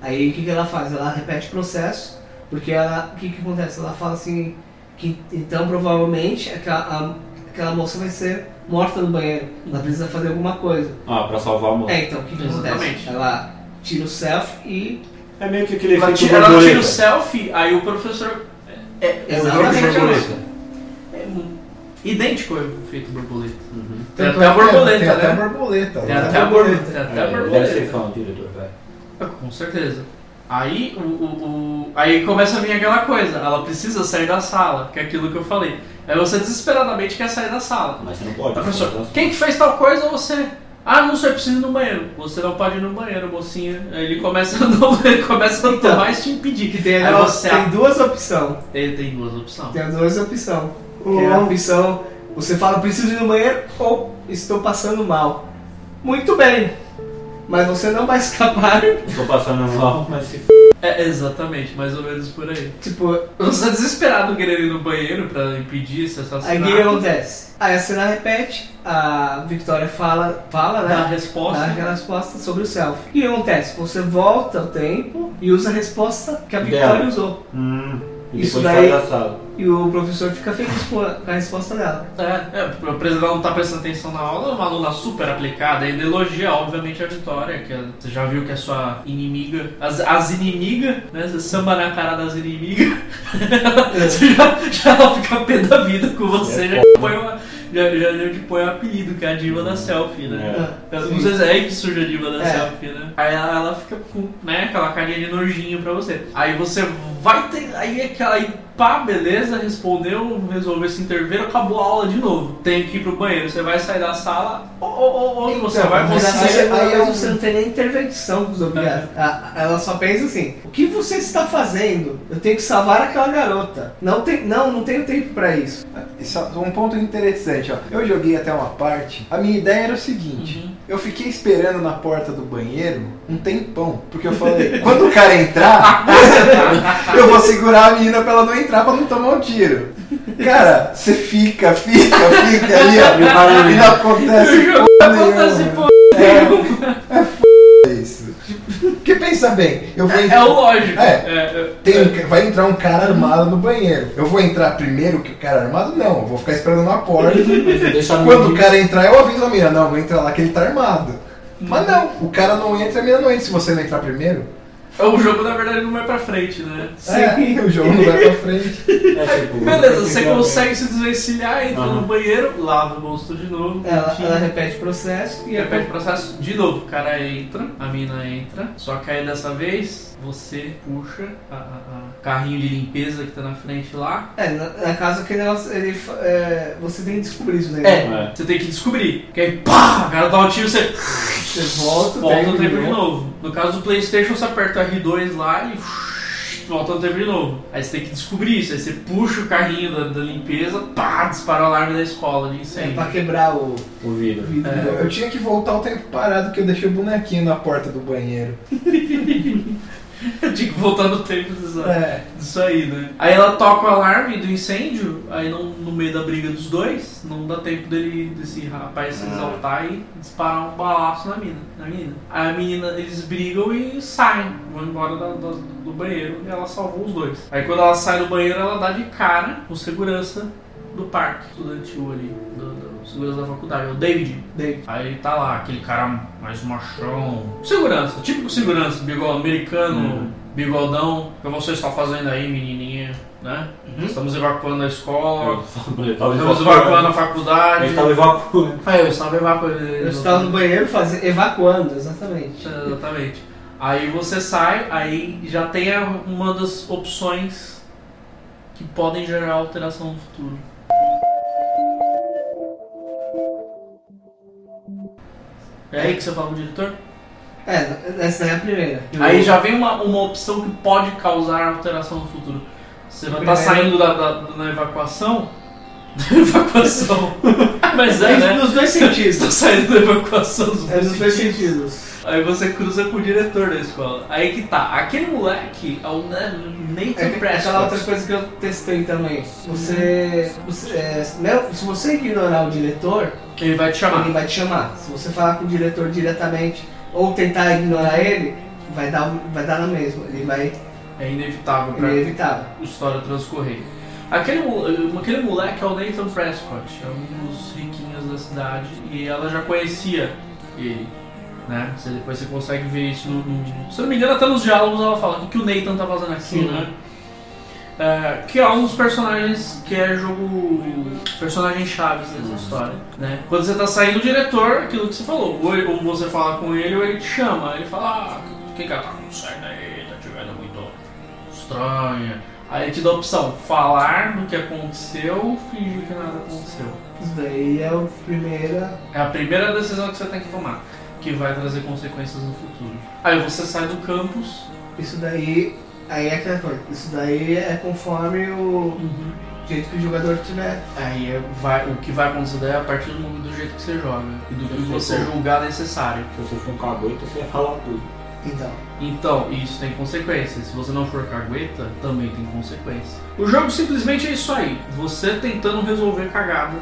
Aí o que, que ela faz? Ela repete o processo, porque ela. O que, que acontece? Ela fala assim, que então provavelmente aquela, a- aquela moça vai ser morta no banheiro. Ela precisa fazer alguma coisa. Ah, pra salvar a moça. É, então o que, que acontece? Ela tira o selfie e. É meio que aquele Ela efeito tira, ela tira borboleta. o selfie, aí o professor. É, é, É o Exatamente. efeito borboleta. é idêntico ao efeito borboleta. Uhum. Tem até é a que borboleta, Tem até a né? borboleta. Tem né? até a borboleta. Tem até a É, deve ser borboleta. fã, diretor, vai. Com certeza. Aí, o, o, o- aí começa a vir aquela coisa, ela precisa sair da sala, que é aquilo que eu falei. Aí você desesperadamente quer sair da sala. Mas você não pode. Professor, não- quem que fez tal coisa você? Ah, não sei, eu preciso ir no banheiro. Você não pode ir no banheiro, mocinha. Aí ele começa a, não, ele começa a Então, mais te impedir. Que tem, Aí ela- você tem duas opções. Ele tem duas opções. Tem duas opções. Que é a opção, você fala, preciso ir no banheiro ou estou passando mal. Muito bem, mas você não vai escapar. Estou passando mal, mas se É, exatamente, mais ou menos por aí. Tipo, Você tá desesperado querendo ir no banheiro pra impedir esse aí o assassinato. que acontece? Aí a cena repete, a Victoria fala, fala Dá a né? resposta. Dá aquela resposta sobre o selfie. O que acontece? Você volta ao tempo e usa a resposta que a Victoria Dela. usou. Hum, e Isso daí- sai da sala. E o professor fica feliz com a, com a resposta dela. É, é, o presidente não tá prestando atenção na aula, é uma aluna super aplicada, ele elogia, obviamente, a Vitória, que é- você já viu que é sua inimiga, as, as inimigas, né? Você samba na cara das inimigas, você já, já ela fica pé da vida com você, É já, põe uma, já, já, já te põe um apelido, que é a diva da selfie, né? É. Não sei se é aí que surge a diva da É. selfie, né? Aí ela, ela fica com né, aquela carinha de nojinho pra você. Aí você vai ter. Aí aquela. Aí, pá, beleza, respondeu, resolveu se intervir, acabou a aula de novo. Tem que ir pro banheiro. Você vai sair da sala, ou, ou, ou onde você Então, vai, você. Aí, Você- aí você não tem nem intervenção dos obrigados. A- Ela só pensa assim: o que você está fazendo? Eu tenho que salvar aquela garota. Não, tem, não, não tenho tempo pra isso. Isso é um ponto interessante, ó. Eu joguei até uma parte. A minha ideia era o seguinte: Uhum. eu fiquei esperando na porta do banheiro um tempão. Porque eu falei, quando o cara entrar, eu vou segurar a menina pra ela não entrar pra não tomar um tiro. Cara, você fica, fica, fica ali, ó. E não E não acontece Não porra acontece nenhuma. É, é f isso. Porque pensa bem, eu vou É, entrar. o lógico. É. é, Tem um- vai entrar um cara armado no banheiro. Eu vou entrar primeiro que o cara armado? Não, eu vou ficar esperando na porta. Quando o cara entrar, eu aviso a menina, não, vou entrar lá que ele tá armado. Mas não, o cara não entra, a mina não entra se você não entrar primeiro. O jogo, na verdade, não vai pra frente, né? Sim, o jogo não vai pra frente. É, tipo, Beleza, você consegue se desvencilhar, entra Aham. no banheiro, lava o bolso de novo. Ela, ela repete o processo e repete o processo de novo. O cara entra, a mina entra, só que aí dessa vez você puxa a, a- a carrinho de limpeza que tá na frente lá. É, na, na casa que negócio, ele, é, você tem que descobrir isso daí. É. Você tem que descobrir. Porque aí, pá, o cara dá um tiro, você Você volta, volta no tempo de novo. novo. No caso do Playstation, você aperta o R2 lá e volta no tempo de novo. Aí você tem que descobrir isso. Aí você puxa o carrinho da, da limpeza, pá, dispara o alarme da escola de É, incêndio. pra quebrar o O vidro. vidro. É. Eu tinha que voltar o tempo parado que eu deixei o bonequinho na porta do banheiro. Eu tinha que voltar no tempo disso, É. disso aí, né? Aí ela toca o alarme do incêndio, aí não- no meio da briga dos dois, não dá tempo dele, desse rapaz se Ah. exaltar e disparar um balaço na mina, na menina. Aí a menina, eles brigam e saem, vão embora da- da- do banheiro e ela salvou os dois. Aí quando ela sai do banheiro, ela dá de cara com segurança do parque estudantil ali, do, do segurança da faculdade, é o David. David. Aí tá lá, aquele cara mais machão. Segurança, típico segurança, bigode americano, Uhum. bigodão. O que você está fazendo aí, menininha? Né? Estamos evacuando a escola, estamos evacuando a faculdade. Ele tava evacuando. Ah, eu estava evacuando. Eu estava no banheiro fazendo, evacuando, exatamente. Exatamente. Aí você sai, aí já tem uma das opções que podem gerar alteração no futuro. É aí que você fala com o diretor? É, essa daí é a primeira. Aí já vem uma, uma opção que pode causar alteração no futuro. Você vai estar Primeiro- saindo da, da, na evacuação. Da evacuação. Mas é, É, né? nos dois Você tá sentidos. saindo da evacuação dos É dois nos dois sentidos. sentidos. Aí você cruza com o diretor da escola. Aí que tá. Aquele moleque é o Na- Nathan É que- aquela outra Prescott. coisa que eu testei também. Você. você é, se você ignorar o diretor, Ele vai te chamar. ele vai te chamar. Se você falar com o diretor diretamente ou tentar ignorar ele, vai dar, vai dar na mesma. Ele vai. É inevitável é evitável. história transcorrer. Aquele, mo- aquele moleque é o Nathan Prescott, é um dos riquinhos da cidade e ela já conhecia ele. Né? Você, depois você consegue ver isso no, no- Se eu não me engano, até nos diálogos ela fala o que, que o Nathan tá fazendo aqui, Sim. né? É, que é um dos personagens que é jogo. personagem chaves dessa história. Né? Quando você tá saindo, o diretor, aquilo que você falou, ou, ele- ou você fala com ele ou ele te chama. Ele fala, ah, quem que ela tá? Sai daí, tá te vendo muito estranha. Aí ele te dá a opção, falar do que aconteceu ou fingir que nada aconteceu. Isso daí é a primeira. É a primeira decisão que você tem que tomar, que vai trazer consequências no futuro. Aí você sai do campus. Isso daí. Aí é aquela coisa. Isso daí é conforme o jeito que o jogador tiver. Aí é- vai, o que vai acontecer daí é a partir do, momento- do jeito que você joga e do que você julgar necessário. Se você for um cagueta, você ia falar tudo. Então. Então, isso tem consequências. Se você não for cagueta, também tem consequências. O jogo simplesmente é isso aí. Você tentando resolver cagada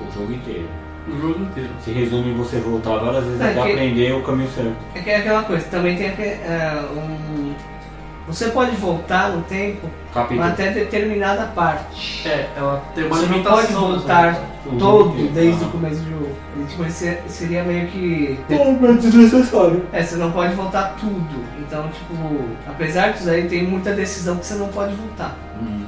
O jogo inteiro. o jogo inteiro. Se resume em você voltar várias vezes É até que- aprender o caminho certo. É que é aquela coisa, também tem aquele, é, um. Você pode voltar no tempo Capítulo. até determinada parte. É, ela tem uma Você não pode voltar O jogo todo inteiro. desde o começo do jogo. Tipo, seria meio que. Totalmente desnecessário. É, você não pode voltar tudo. Então, tipo, apesar disso aí, tem muita decisão que você não pode voltar. Hum, entendi.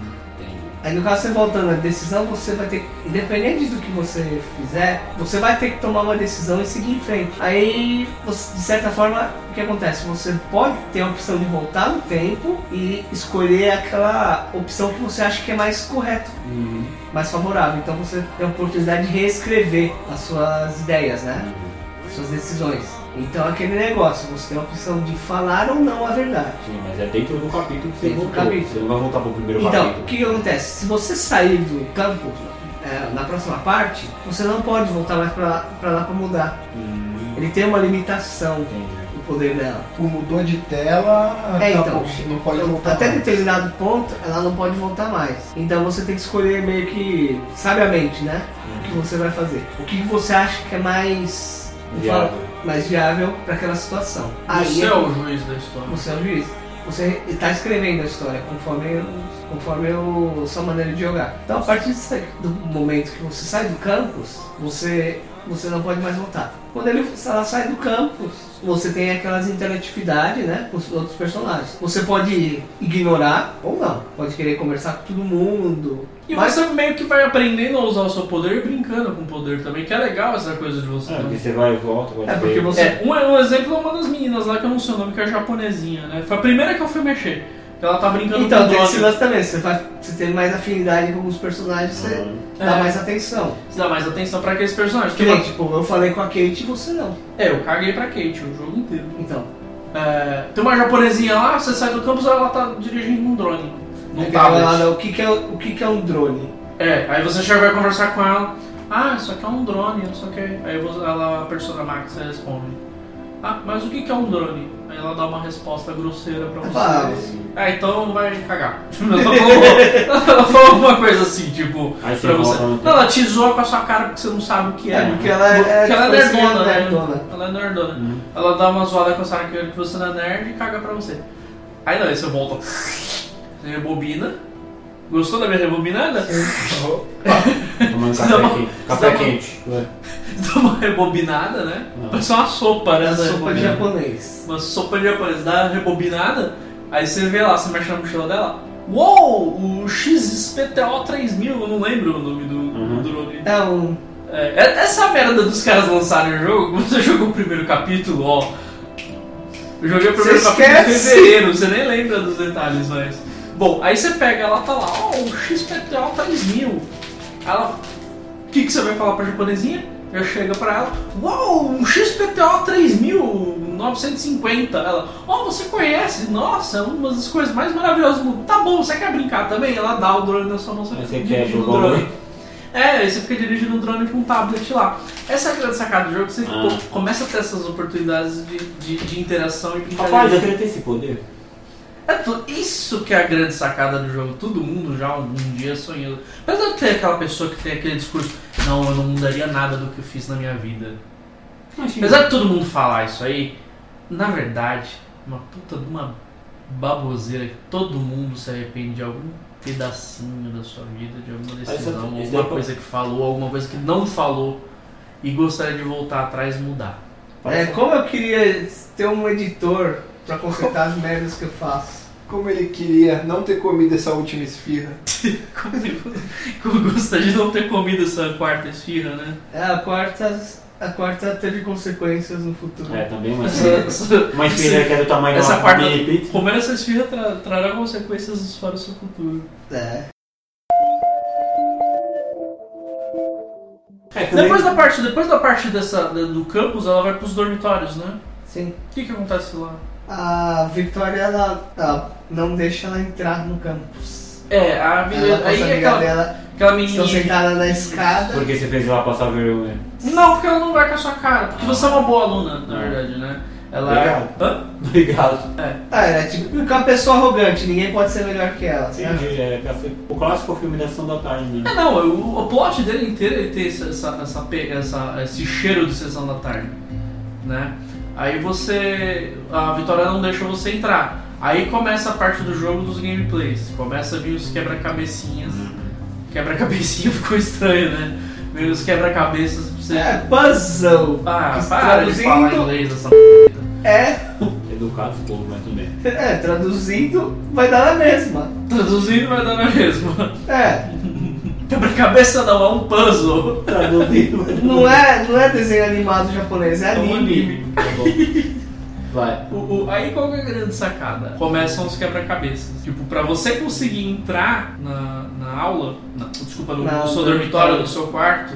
Aí no caso você voltando a decisão, você vai ter que, independente do que você fizer, você vai ter que tomar uma decisão e seguir em frente. Aí, você- de certa forma, o que acontece? Você pode ter a opção de voltar no tempo e escolher aquela opção que você acha que é mais correta, Hum, mais favorável. Então você tem a oportunidade de reescrever as suas ideias, né? hum. Suas decisões. Então aquele negócio, você tem a opção de falar ou não a verdade. Sim, mas é dentro do capítulo que você Dentro voltou. capítulo. Você não vai voltar pro primeiro Então, capítulo. o que, acontece? Se você sair do campo é, na próxima parte, você não pode voltar mais pra lá pra, lá pra mudar. Hum, Ele tem uma limitação, entendi. o poder dela. Tipo, mudou de tela, É, acabou, então, não pode voltar Até mais. determinado ponto, ela não pode voltar mais. Então você tem que escolher meio que sabiamente, né? O que você vai fazer. O que você acha que é mais Viável. Mais viável para aquela situação. Você é é o juiz da história. Você é o juiz. Você está escrevendo a história conforme, conforme o, sua maneira de jogar. Então, a partir aí, do momento que você sai do campus, você você não pode mais voltar. Quando ele, ela sai do campus, você tem aquelas interatividades, né, com os outros personagens. Você pode ignorar ou não. Pode querer conversar com todo mundo. E mas você meio que vai aprendendo a usar o seu poder e brincando com o poder também, que é legal essa coisa de você. É, porque você vai e volta, vai É, porque você- É, um, um exemplo é uma das meninas lá que eu não sei o nome, que é a japonesinha, né? Foi a primeira que eu fui mexer. Que ela tá brincando Então, com o tem esse lance também. Você, vai, você tem mais afinidade com alguns personagens, você Uhum. dá É. mais atenção. Você dá mais atenção pra aqueles personagens. Que Que nem, tipo, eu falei com a Kate e você não. É, eu caguei pra Kate o jogo inteiro. Então, É, tem uma japonesinha lá, você sai do campus ela tá dirigindo um drone. Num é ela tablet. o que, que, é, o que, que é um drone? É, aí você e vai conversar com ela. Ah, isso aqui é um drone, não sei o que. Aí ela, a persona Max responde. Ah, mas o que que é um drone? Aí ela dá uma resposta grosseira pra você. Ah, Ah, então vai cagar. Ela falou, ela falou alguma coisa assim, tipo, Aí você pra você. volta Não, ela te zoa com a sua cara porque você não sabe o que é. É, porque ela é- Porque ela é tipo assim, nerdona, ela é né? nerdona. Ela é nerdona. Uhum. Ela dá uma zoada com a sua cara que você não é nerd e caga pra você. Aí não, aí você volta. Você rebobina. Gostou da minha rebobinada? Tomando café uma- quente. Café uma- quente. Ué. Dá uma rebobinada, né? Não. Parece uma sopa, né? É da sopa de japonês. Uma sopa de japonês. Dá uma rebobinada, aí você vê lá, você mexe na mochila dela. Uou! O XPTO 3000, eu não lembro o nome do, Uhum. do drone. É um. É, é- essa merda dos caras lançarem o jogo, você jogou o primeiro capítulo, ó. Eu joguei o primeiro Você capítulo em esquece. fevereiro, você nem lembra dos detalhes, mas. Bom, aí você pega, ela tá lá, ó, o XPTO 3000. Ela. O que, que você vai falar pra japonesinha? Já chega pra ela, uau, um XPTO 3950. Ela, ó, você conhece? Nossa, é uma das coisas mais maravilhosas do mundo. Tá bom, você quer brincar também? Ela dá o drone na sua mão, você fica dirigindo jogar o o drone. É, aí você fica dirigindo um drone com um tablet lá. Essa é a grande sacada do jogo, que você Ah. começa a ter essas oportunidades de, de, de interação e brincadeira. Rapaz, eu queria ter esse poder. É tu- isso que é a grande sacada do jogo. Todo mundo já um, um dia sonhou. Apesar de ter aquela pessoa que tem aquele discurso, não, eu não mudaria nada do que eu fiz na minha vida. Apesar de todo mundo falar isso aí, na verdade, uma puta de uma baboseira que todo mundo se arrepende de algum pedacinho da sua vida, de alguma decisão, isso alguma daí- coisa que falou, alguma coisa que não falou e gostaria de voltar atrás e mudar. É, como eu queria ter um editor pra consertar as merdas que eu faço. Como ele queria não ter comido essa última esfirra. Como eu- como gostaria de não ter comido essa quarta esfirra, né? É, a quarta, a quarta teve consequências no futuro. É, também, mas. Uma espelha que é do tamanho essa uma quarta, mini pizza. comer essa esfirra tra- trará consequências para o seu futuro. É. É, Depois da parte, depois da parte dessa, da- do campus, ela vai pros dormitórios, né? Sim. O que que acontece lá? A Victoria, ela, ela não deixa ela entrar no campus. É, a as Aí é aquela, dela aquela estão menininha. sentadas na escada. Porque você fez ela passar vergonha. Não, porque ela não vai com a sua cara. Porque você é uma boa aluna, na verdade, né? Ela Obrigado. é. Hã? Obrigado. Ah, é tipo uma pessoa arrogante, ninguém pode ser melhor que ela. Entendi. É, o clássico filme da Sessão da Tarde, né? É, não, o, o plot dele inteiro ele tem essa, essa, essa, essa- esse cheiro de sessão da tarde, né? Aí você, a Vitória não deixa você entrar. Aí começa a parte do jogo dos gameplays. Começa a vir os quebra-cabecinhas. Quebra-cabecinha ficou estranho, né? Vem os quebra-cabeças pra você. É puzzle. Ah, Que para de falar traduzindo- inglês essa É, Educado povo, mas tudo bem. é, traduzindo vai dar na mesma. Traduzindo vai dar na mesma. É, Quebra-cabeça não, é um puzzle. Traduzido. não é, não é desenho animado japonês, é É um anime. anime. Tá bom. Vai. O- o- aí qual que é a grande sacada? Começam os quebra-cabeças. Tipo, pra você conseguir entrar na, na aula, na- desculpa, no, Na- no seu dormitório. no seu quarto,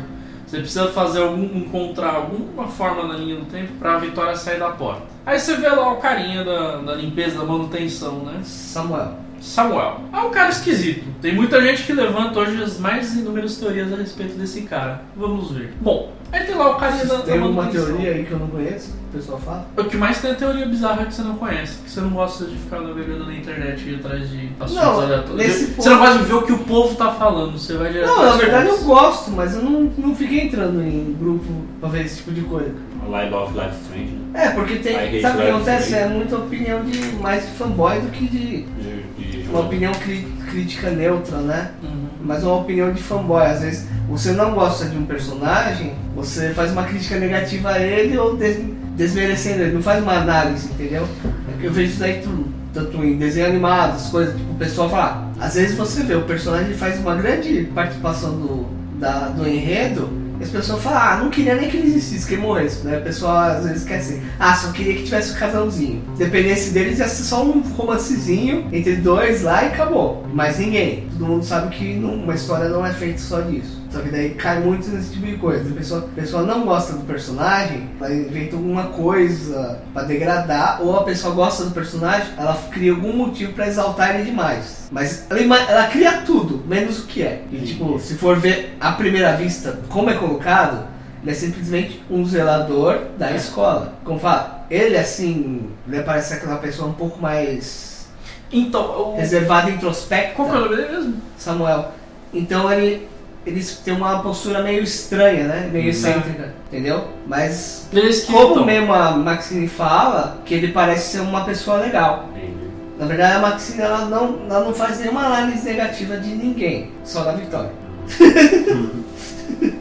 você precisa fazer algum, encontrar alguma forma na linha do tempo pra Vitória sair da porta. Aí você vê lá o carinha da, da limpeza, da manutenção, né? Samuel. Samuel. É um cara esquisito. Tem muita gente que levanta hoje as mais inúmeras teorias a respeito desse cara. Vamos ver. Bom, aí tem lá o carinha da, Tem uma teoria aí que eu não conheço, o pessoal fala. O que mais tem é teoria bizarra que você não conhece, que você não gosta de ficar navegando na internet e ir atrás de assuntos Não, aleatórios. Você ponto- não gosta de ver o que o povo tá falando, você vai direto Não, na verdade eu gosto, mas eu não, não fiquei entrando em grupo pra ver esse tipo de coisa. Live of Life Strange, né? É, porque tem. Sabe o que Life acontece? É muita opinião de mais de fanboy do que de. De, de uma opinião cri- crítica neutra, né? Uhum. Mas uma opinião de fanboy. Às vezes você não gosta de um personagem, você faz uma crítica negativa a ele ou des desmerecendo ele, não faz uma análise, entendeu? É que eu vejo isso daí tudo, tanto em desenho animado, as coisas, tipo, o pessoal fala, às vezes você vê, o personagem faz uma grande participação do, da, do enredo, as pessoas falam, ah, não queria nem que ele existisse, que ele morresse, né? O pessoal às vezes quer assim, ah, só queria que tivesse um casalzinho. Dependesse deles, ia ser só um romancezinho entre dois lá e acabou. Mais ninguém. Todo mundo sabe que não- uma história não é feita só disso. Só que daí cai muito nesse tipo de coisa. A pessoa, a pessoa não gosta do personagem, ela inventa alguma coisa pra degradar, ou a pessoa gosta do personagem, ela cria algum motivo pra exaltar ele demais. Mas ela, ela cria tudo, menos o que é. E tipo, se for ver à primeira vista como é colocado, ele é simplesmente um zelador da escola. Como fala, ele assim, ele parece aquela pessoa um pouco mais Então, o... reservada, introspecta. qual é o nome dele mesmo? Samuel. Então ele, eles têm uma postura meio estranha, né? Meio excêntrica, entendeu? Mas Ele esquisito. como mesmo a Maxine fala, que ele parece ser uma pessoa legal. Entendi. Na verdade a Maxine ela não, ela não faz nenhuma análise negativa de ninguém, só da Vitória.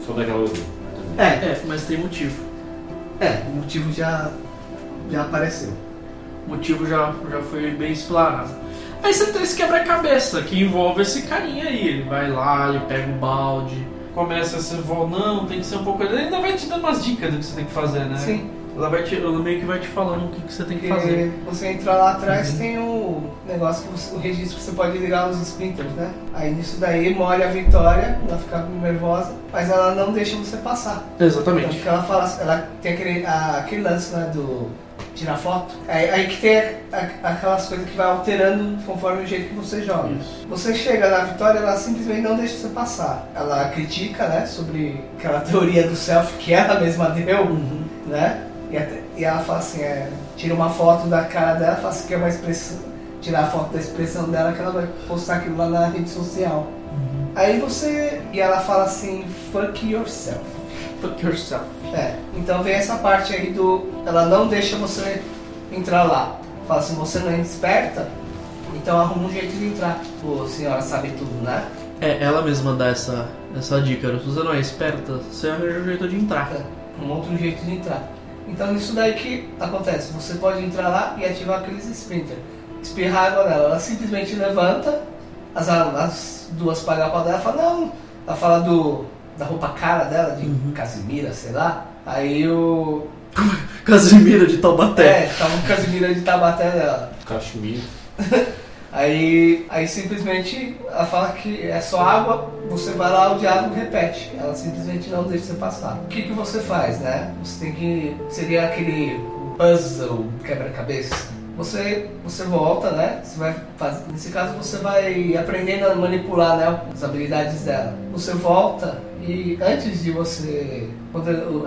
Só daquela outra. É, É, mas tem motivo. é, o motivo já, já apareceu. O motivo já, já foi bem explanado. Aí você tem esse quebra-cabeça que envolve esse carinha aí. Ele vai lá, ele pega o balde, começa a ser vó, não, tem que ser um pouco. Ele ainda vai te dando umas dicas do que você tem que fazer, né? Sim. Ela, vai te, ela meio que vai te falando o que, que você tem que Porque fazer. você entra lá atrás tem o negócio que você, o registro que você pode ligar os splinters, né? Aí nisso daí molha a Vitória, ela fica nervosa, mas ela não deixa você passar. Então, Exatamente. porque ela fala, ela tem aquele, a- aquele lance né, do tirar foto. Aí, aí que tem a- aquelas coisas que vai alterando conforme o jeito que você joga. Isso. Você chega na vitória, ela simplesmente não deixa você passar. Ela critica, né, sobre aquela teoria do self que ela mesma deu, né? E, até- e ela fala assim, é, tira uma foto da cara dela, fala assim que é uma expressão, tirar a foto da expressão dela que ela vai postar aquilo lá na rede social. Aí você, e ela fala assim, fuck yourself. Fuck yourself. É, então vem essa parte aí do. Ela não deixa você entrar lá. Fala assim, você não é esperta, então arruma um jeito de entrar. Pô, senhora sabe tudo, né? É, ela mesma dá essa, essa dica. Se você não é esperta, você arranja um jeito de entrar. Um outro jeito de entrar. Então nisso daí que acontece, você pode entrar lá e ativar aqueles sprinter. Espirrar água nela, ela simplesmente levanta, as, as duas pagam a dela e fala, não. Ela fala do, da roupa cara dela, de Casimira, sei lá. Aí o. Casimira de Taubaté. É, tava com Casimira de Tabaté dela. Cachemira. Aí, aí simplesmente ela fala que é só água, você vai lá, o diálogo repete. Ela simplesmente não deixa você passar. O que, que você faz, né? Você tem que. Seria aquele puzzle quebra-cabeça. Você, você volta, né? Você vai fazer, nesse caso você vai aprendendo a manipular né, as habilidades dela. Você volta e antes de você.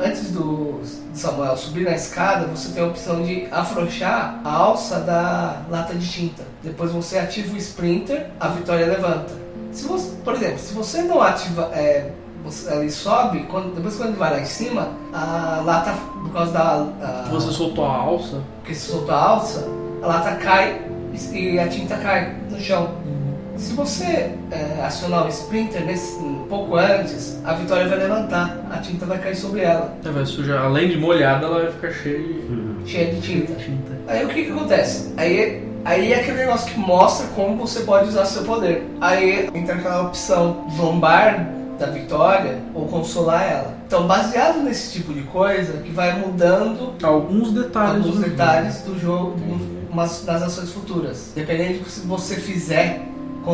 antes do Samuel subir na escada, você tem a opção de afrouxar a alça da lata de tinta. Depois você ativa o sprinter, a vitória levanta. Se você, por exemplo, se você não ativa. É, ele sobe, quando, depois quando ele vai lá em cima, a lata, por causa da. a- Você soltou a alça. porque se soltar a alça, a lata cai e a tinta cai no chão. Se você é, acionar o sprinter nesse, um pouco antes, a vitória vai levantar, a tinta vai cair sobre ela, Ela vai sujar, além de molhada, ela vai ficar cheia de cheia de tinta. tinta. Aí o que, que acontece? Aí, aí é aquele negócio que mostra como você pode usar seu poder. Aí entra aquela opção zombar da vitória ou consolar ela. Então, baseado nesse tipo de coisa, que vai mudando Alguns detalhes. alguns do jogo. detalhes do jogo umas- nas ações futuras. Dependendo do que você fizer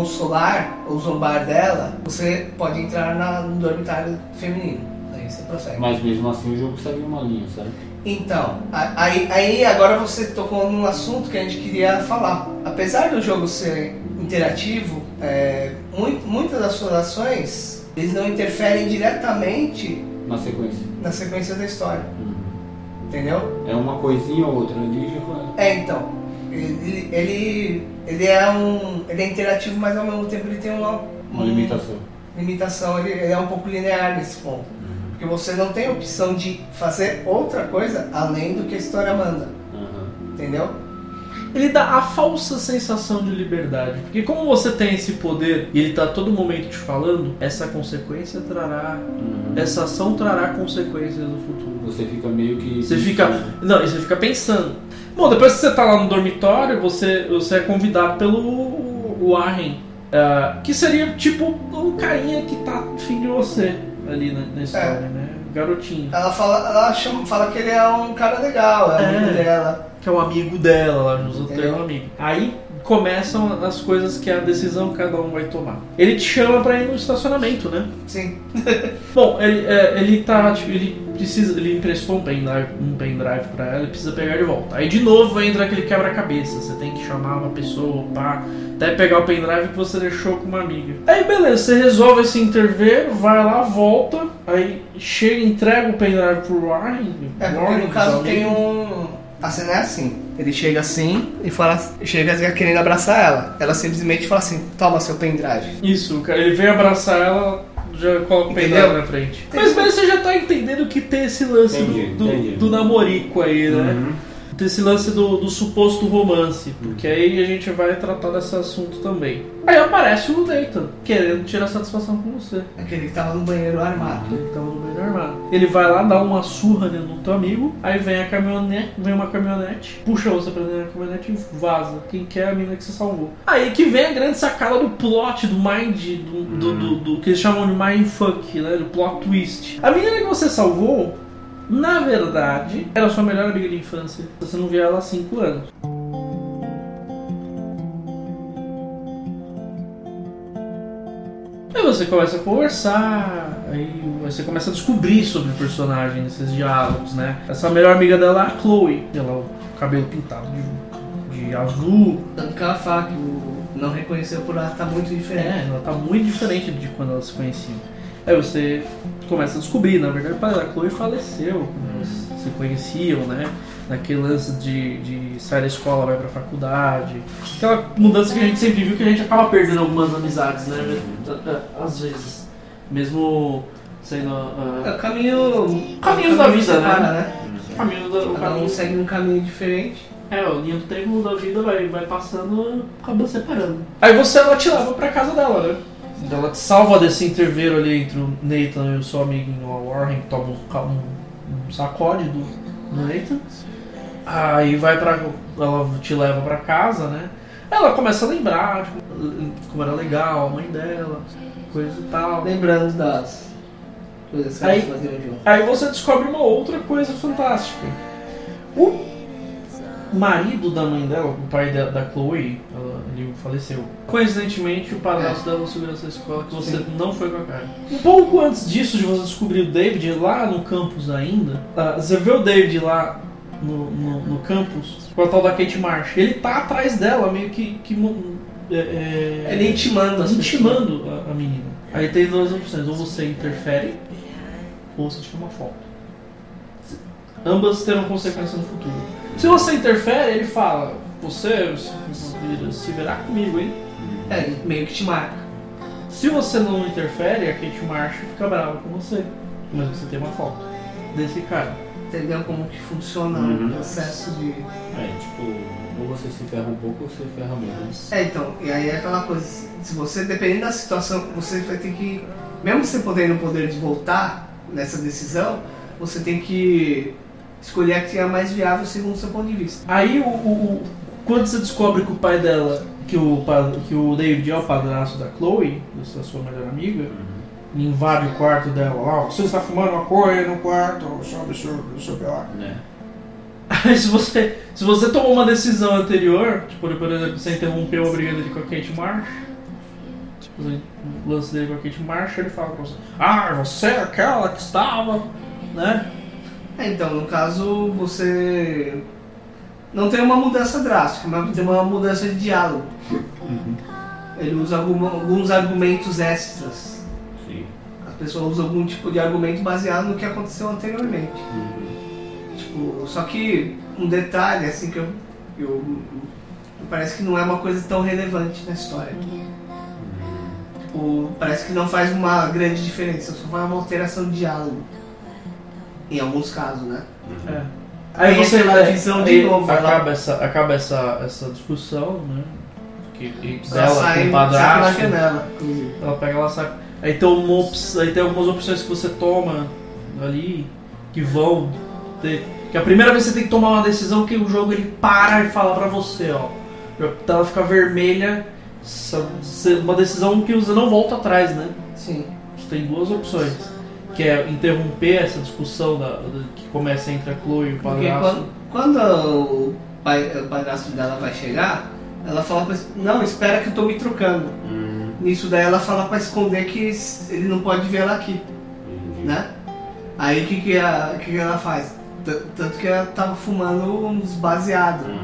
consolar ou zombar dela, você pode entrar na- no dormitário feminino. Aí você prossegue. Mas mesmo assim o jogo segue uma linha, sabe? Então, aí, aí agora você tocou num assunto que a gente queria falar. Apesar do jogo ser interativo, é, mui- muitas das suas ações eles não interferem diretamente Na sequência. na sequência da história, Uhum. entendeu? É uma coisinha ou outra ali. É, então, ele, ele, ele é um. Ele é interativo, mas ao mesmo tempo ele tem uma, Uma um- limitação. limitação, ele, ele é um pouco linear nesse ponto. Porque você não tem opção de fazer outra coisa além do que a história manda, Uhum. entendeu? ele dá a falsa sensação de liberdade. Porque como você tem esse poder e ele tá a todo momento te falando, essa consequência trará. Essa ação trará consequências no futuro. Você fica meio que. Você fica. Não, você fica pensando. Bom, depois que você tá lá no dormitório, você, você é convidado pelo Warren. ah, que seria tipo um carinha que tá afim de você ali na, na história, né? Garotinho. Ela fala, ela chama, fala que ele é um cara legal, é, É. amigo dela. que é um amigo dela, lá nos Entendeu? é um amigo. Aí começam as coisas que a decisão que cada um vai tomar. Ele te chama pra ir no estacionamento, né? Sim. Bom, ele, é, ele tá. tipo, ele precisa. Ele emprestou um pendrive, um pendrive pra ela e precisa pegar de volta. Aí de novo entra aquele quebra-cabeça. Você tem que chamar uma pessoa, pá, até pegar o pendrive que você deixou com uma amiga. Aí beleza, você resolve esse intervir, vai lá, volta, aí chega, entrega o pendrive pro Warren. É porque no caso tem um. A cena é assim. Ele chega assim e fala. Chega querendo abraçar ela. Ela simplesmente fala assim, toma seu pendrive. Isso, cara, ele vem abraçar ela, já coloca o pendrive na frente. Mas, mas você já tá entendendo que tem esse lance Entendi, do, do, entendi. do namorico aí, né? Uhum. Esse lance do, do suposto romance, porque aí a gente vai tratar desse assunto também. Aí aparece o Nathan, querendo tirar satisfação com você. Aquele que tava no banheiro armado. Ele tava no meio do armário. Ele vai lá, dá uma surra né, no teu amigo, aí vem a caminhonete, vem uma caminhonete, puxa você pra dentro da caminhonete e vaza. Quem quer é a mina que você salvou. Aí que vem a grande sacada do plot, do mind, do, do, do- do- que eles chamam de mindfuck, né? Do plot twist. A menina que você salvou, na verdade, era sua melhor amiga de infância. Você não via ela há 5 anos. Aí você começa a conversar, aí você começa a descobrir sobre o personagem nesses diálogos, né? Essa melhor amiga dela é a Chloe, ela o cabelo pintado de, de azul. Tanto que ela fala que o não reconheceu por ela tá muito diferente. É, ela tá muito diferente de quando elas se conheciam. Aí você começa a descobrir, na verdade, da Chloe faleceu, eles se conheciam, né? Naquele lance de, de sair da escola, vai pra faculdade. Aquela mudança que a gente sempre viu que a gente acaba perdendo algumas amizades, né? Às vezes. Mesmo sendo. É ah, o caminho. Caminhos da vida, separa, né? caminho da, o um caminho, segue um caminho diferente. é, o linha do tempo da vida vai, vai passando acaba separando. Aí você ela te leva pra casa dela, né? Ela te salva desse interveiro ali entre o Nathan e o seu amiguinho o Warren, que toma um, um, sacode do, do Nathan. Aí vai pra. Ela te leva pra casa, né? Ela começa a lembrar de como- era legal, a mãe dela, coisa e tal. Lembrando das coisas que Aí- elas faziam junto. Aí você descobre uma outra coisa fantástica. O marido da mãe dela, o pai da, da Chloe, ela- ele faleceu. Coincidentemente, o padrasto dela é o segurança da escola, que você Sim. não foi com a cara. Um pouco antes disso, de você descobrir o David lá no campus ainda, ah, você vê o David lá no, no, no campus, com a tal da Kate Marsh. Ele tá atrás dela, meio que. que é, é, Ele intimando as pessoas. intimando a, a menina. Aí tem duas opções, ou você interfere, ou você tira uma foto. Ambas terão consequência no futuro. Se você interfere, ele fala, você se- se verá comigo, hein? É, ele meio que te marca. Se você não interfere, a Kate Marsh fica brava com você. Mas você tem uma foto desse cara. Entendeu como que funciona Uhum. o processo de. É, tipo, ou você se ferra um pouco ou você ferra menos. É, então, e aí é aquela coisa, se você, dependendo da situação, você vai ter que. Mesmo você podendo o poder de voltar nessa decisão, você tem que escolher a que é mais viável segundo o seu ponto de vista. Aí o- o- quando você descobre que o pai dela, que o, que o David é o padrasto da Chloe, essa sua melhor amiga, invade o quarto dela lá, você está fumando maconha no quarto, sei o que lá. Aí se você, se você tomou uma decisão anterior, tipo, por exemplo, você interrompeu a briga dele com a Kate Marsh, o lance dele com a Kate Marsh, ele fala pra você, ah, você é aquela que estava, né? É, então, no caso, você não tem uma mudança drástica, mas tem uma mudança de diálogo. Ele usa alguma- alguns argumentos extras. Sim. As pessoas usam algum tipo de argumento baseado no que aconteceu anteriormente. Tipo, só que um detalhe, assim, que eu, eu, eu- Parece que não é uma coisa tão relevante na história. Tipo, parece que não faz uma grande diferença, só faz uma alteração de diálogo. Em alguns casos, né? É. Aí Tem você é, visão de novo, ela- Acaba, essa, acaba essa, essa discussão, né? Que, que Ela sai, com padrasto. inclusive. Ela pega, ela sai. Aí tem, uma aí tem algumas opções que você toma ali que vão ter. Que a primeira vez você tem que tomar uma decisão que o jogo ele para e fala pra você, ó. A tela fica vermelha, uma decisão que você não volta atrás, né? Sim. Você tem duas opções. Que é interromper essa discussão da, da- que começa entre a Chloe e o Porque padrasto. quando, quando o, pai, o padrasto dela vai chegar, ela fala pra não, espera que eu tô me trocando. Hum, Nisso daí ela fala pra esconder que ele não pode ver ela aqui, entendi. né? Aí o que, que, a- que, que ela faz? T- Tanto que ela tava fumando uns baseados. Uhum.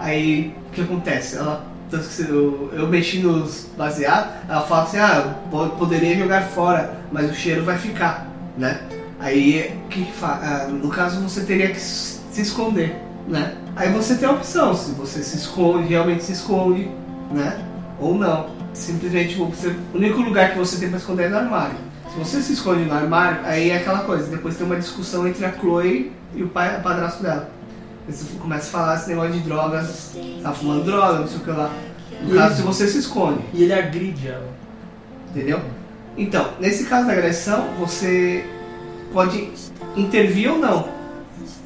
Aí o que acontece? Ela, tanto que se eu, eu mexi nos baseados, ela fala assim, ah, eu po- poderia jogar fora, mas o cheiro vai ficar, né? Aí que, ah, No caso você teria que se esconder, né? Aí você tem a opção, se você se esconde, realmente se esconde, né? Ou não. Simplesmente você, o único lugar que você tem pra esconder é no armário. Se você se esconde no armário, aí é aquela coisa, depois tem uma discussão entre a Chloe e o pai, o padrasto dela. Você começa a falar esse negócio de drogas, tá fumando droga, não sei o que lá. No E caso, ele- se você se esconde, E ele agride ela. entendeu? Então, nesse caso da agressão, você pode intervir ou não.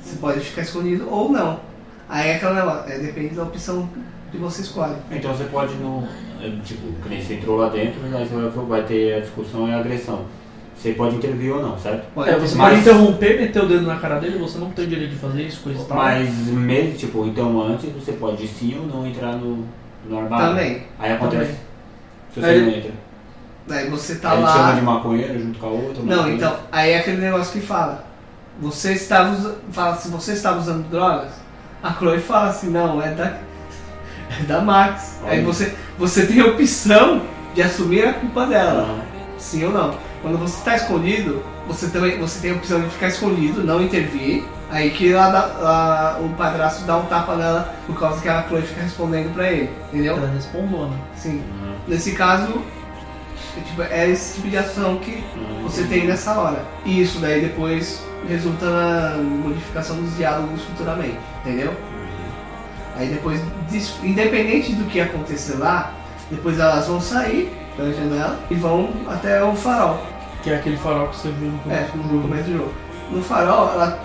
Você pode ficar escondido ou não. Aí é aquela negócio, é, depende da opção que você escolhe. Então você pode não. é, Tipo, que nem você entrou lá dentro, aí você vai- vai ter a discussão e a agressão. Você pode intervir ou não, certo? Pode É, você Mas- pode interromper, meter o dedo na cara dele, você não tem o direito de fazer isso, coisa e tal. Mas mesmo, tipo, então antes você pode sim ou não entrar no, no armário. Também. Aí acontece. Também. Se você Aí- não entra. Aí você tá aí lá. chama de maconheiro junto com a outra. Não, maconheiro. então, aí é aquele negócio que fala. Você estava usando. Fala, se você estava usando drogas, a Chloe fala assim, não, é da. É da Max. Aí Olha. você, você tem a opção de assumir a culpa dela. Não. Sim ou não. Quando você está escondido, você também você tem a opção de ficar escondido, não intervir. Aí que ela dá- a- o padrasto dá um tapa nela por causa que a Chloe fica respondendo pra ele. Entendeu? Ela respondona. Sim. Uhum. Nesse caso, tipo, é esse tipo de ação que Uhum. você tem nessa hora. E isso daí depois resulta na modificação dos diálogos futuramente, entendeu? Aí depois, independente do que acontecer lá, depois elas vão sair pela janela e vão até o farol. Que é aquele farol que você viu no É, começo do no jogo. começo do jogo. No farol, ela,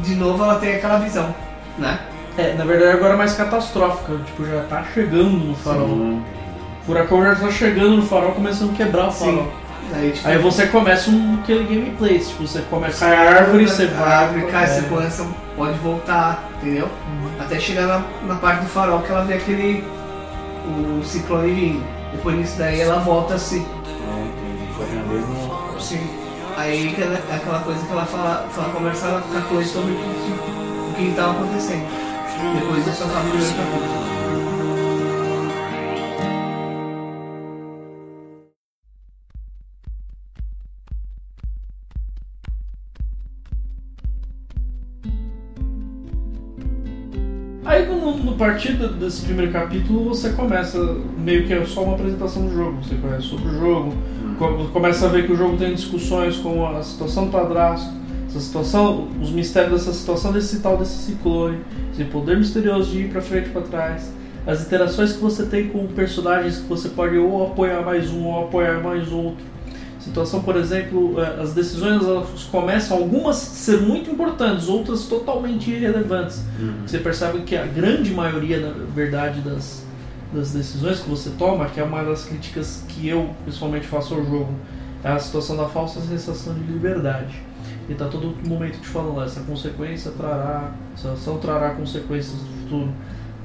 de novo, ela tem aquela visão, né? É, na verdade agora é mais catastrófica. Tipo, já tá chegando no farol. Uhum. Furacão já tá chegando no farol, começando a quebrar o farol. Aí, tipo, Aí você começa um aquele gameplay, tipo, você começa a árvore, você a vai. árvore cai, é. você começa, pode voltar, entendeu? Até chegar na, na parte do farol que ela vê aquele. o ciclone vindo. Depois disso daí ela volta assim. É, entendi. Que na mesma. Sim. Aí que é aquela coisa que ela fala, ela conversa com a Chloe sobre o que, que estava acontecendo. Depois disso ela fala primeiro pra No partir desse primeiro capítulo você começa meio que é só uma apresentação do jogo. Você conhece sobre o jogo, co- começa a ver que o jogo tem discussões como a situação do padrasto, essa situação, os mistérios dessa situação desse tal desse ciclone, esse poder misterioso de ir pra frente e pra trás, as interações que você tem com personagens que você pode ou apoiar mais um ou apoiar mais outro. Situação, por exemplo, eh, as decisões elas começam algumas a ser muito importantes, outras totalmente irrelevantes. Uhum. Você percebe que a grande maioria, na verdade, das, das decisões que você toma, que é uma das críticas que eu pessoalmente faço ao jogo, é a situação da falsa sensação de liberdade. E tá todo momento te falando essa consequência trará, essa ação trará consequências no futuro.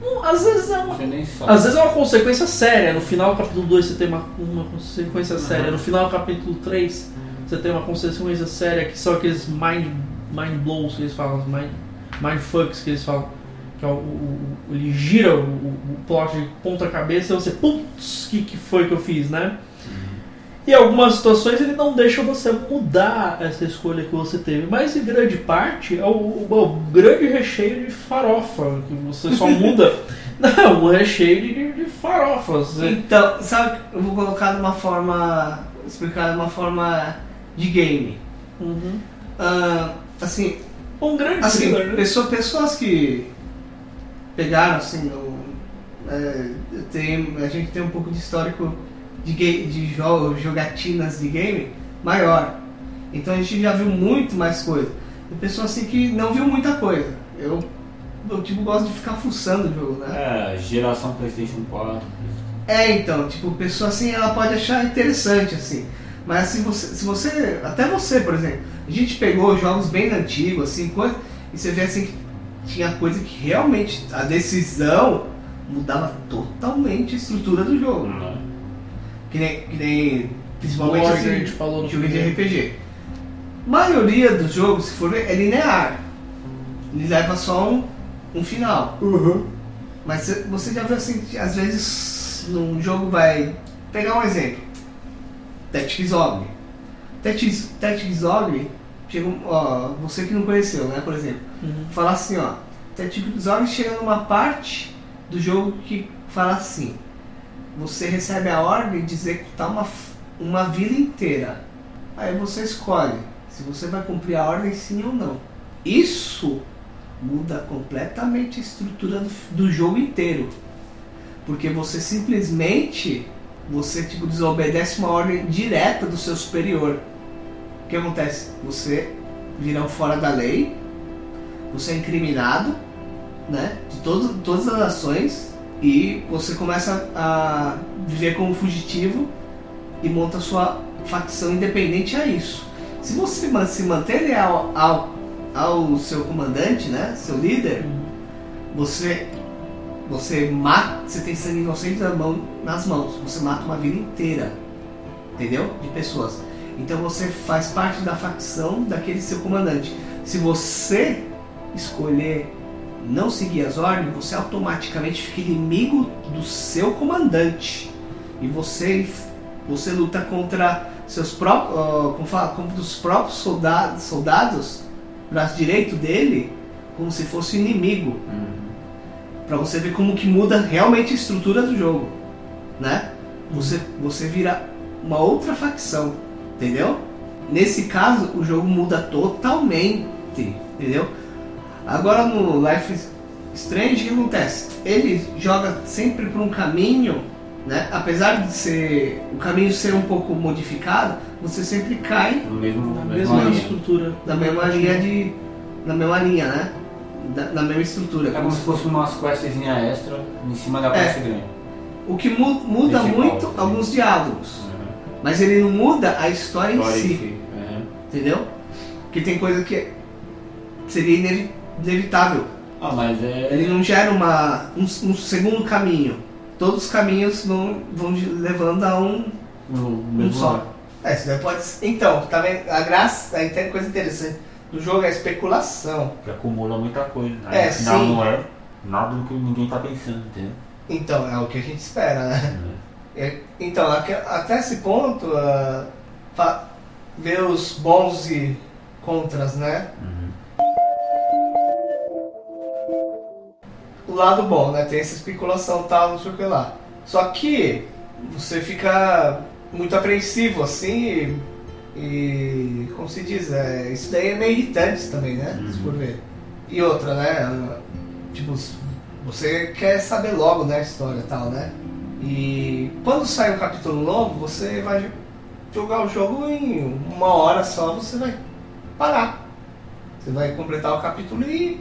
Não, às vezes é uma Você nem sabe. às vezes é uma consequência séria. No final do capítulo 2 você tem uma, uma consequência séria. No final do capítulo 3 você tem uma consequência séria que são aqueles mind, mind blows que eles falam, mind, mind fucks que eles falam. Que é o, o- ele gira o, o, plot de ponta cabeça e você, putz, o que, que foi que eu fiz, né? E em algumas situações ele não deixa você mudar essa escolha que você teve, mas em grande parte é o, o- o grande recheio de farofa, que você só muda. não, o recheio de, de farofas. né? Então, sabe, eu vou colocar de uma forma. explicar de uma forma de game. Uhum. Ah, assim, Um grande Assim, thriller, né? pessoa- pessoas que pegaram assim, o, é, tem, a gente tem um pouco de histórico de, de jo- jogatinas de game maior. Então a gente já viu muito mais coisa. Tem pessoas assim que não viu muita coisa. Eu, eu tipo, gosto de ficar fuçando o jogo, né? É, geração Playstation 4. É, então, tipo, pessoa assim, ela pode achar interessante, assim. Mas se você, se você, até você, por exemplo, a gente pegou jogos bem antigos, assim, coisa, e você vê assim que tinha coisa que realmente a decisão mudava totalmente a estrutura do jogo. Né? Que nem, que nem principalmente que assim, a gente falou no jogo de. RPG. maioria dos jogos, se for ver, é linear. Ele leva só um, um final. Mas cê- você já viu assim, às vezes num jogo vai. Pegar um exemplo. Tactics Ogre. Tactics, Tactics Ogre, chega ó, você que não conheceu, né, por exemplo. Uhum. Fala assim, ó. Tactics Ogre chega numa parte do jogo que fala assim. Você recebe a ordem de executar uma, f- uma vila inteira. Aí você escolhe se você vai cumprir a ordem sim ou não. Isso muda completamente a estrutura do, do jogo inteiro. Porque você simplesmente você tipo desobedece uma ordem direta do seu superior. O que acontece? Você vira um fora da lei, você é incriminado, né? De todo, todas as ações e você começa a viver como fugitivo e monta sua facção independente a isso. Se você se manter leal ao, ao seu comandante, né? Seu líder, você você mata, você tem sangue inocente na mão, nas mãos, você mata uma vila inteira, entendeu? De pessoas. Então você faz parte da facção daquele seu comandante. Se você escolher não seguir as ordens, você automaticamente fica inimigo do seu comandante. E você você luta contra seus próprios, como fala, contra os próprios soldados, soldados, braço direito dele, como se fosse inimigo. Pra você ver como que muda realmente a estrutura do jogo, né? Você, você vira uma outra facção, entendeu? Nesse caso, o jogo muda totalmente, entendeu? Agora no Life is Strange, o que acontece? Ele joga sempre por um caminho, né? Apesar de ser o caminho ser um pouco modificado, você sempre cai No mesmo, Na mesma mesma estrutura. na mesma linha de, na mesma linha, né? Da, na mesma estrutura. É como se fosse umas questzinha extra em cima da É. quest grande. O que mu- muda Principal, muito sim. alguns diálogos, Uhum. mas ele não muda a história em História em si, si. Uhum. entendeu? Porque tem coisa que seria inevi- inevitável. Ah, mas é. Ele não gera uma, um, um segundo caminho. Todos os caminhos vão, vão levando a um, no um mesmo só. lugar. É, isso daí pode ser. Então, tá vendo? A graça, aí tem coisa interessante. Do jogo é a especulação. Que acumula muita coisa. Aí É, no final sim. não é nada do que ninguém tá pensando, entendeu? Então, é o que a gente espera, né? Uhum. É, Então, até esse ponto, fa- ver os bons e contras, né? Uhum. O lado bom, né? Tem essa especulação tal, não sei o que lá. Só que você fica muito apreensivo assim e, e como se diz, é, isso daí é meio irritante também, né? Se for ver. E outra, né? Tipo, você quer saber logo, né, a história e tal, né? E quando sai um capítulo novo, você vai jogar o jogo em uma hora só, você vai parar. Você vai completar o capítulo e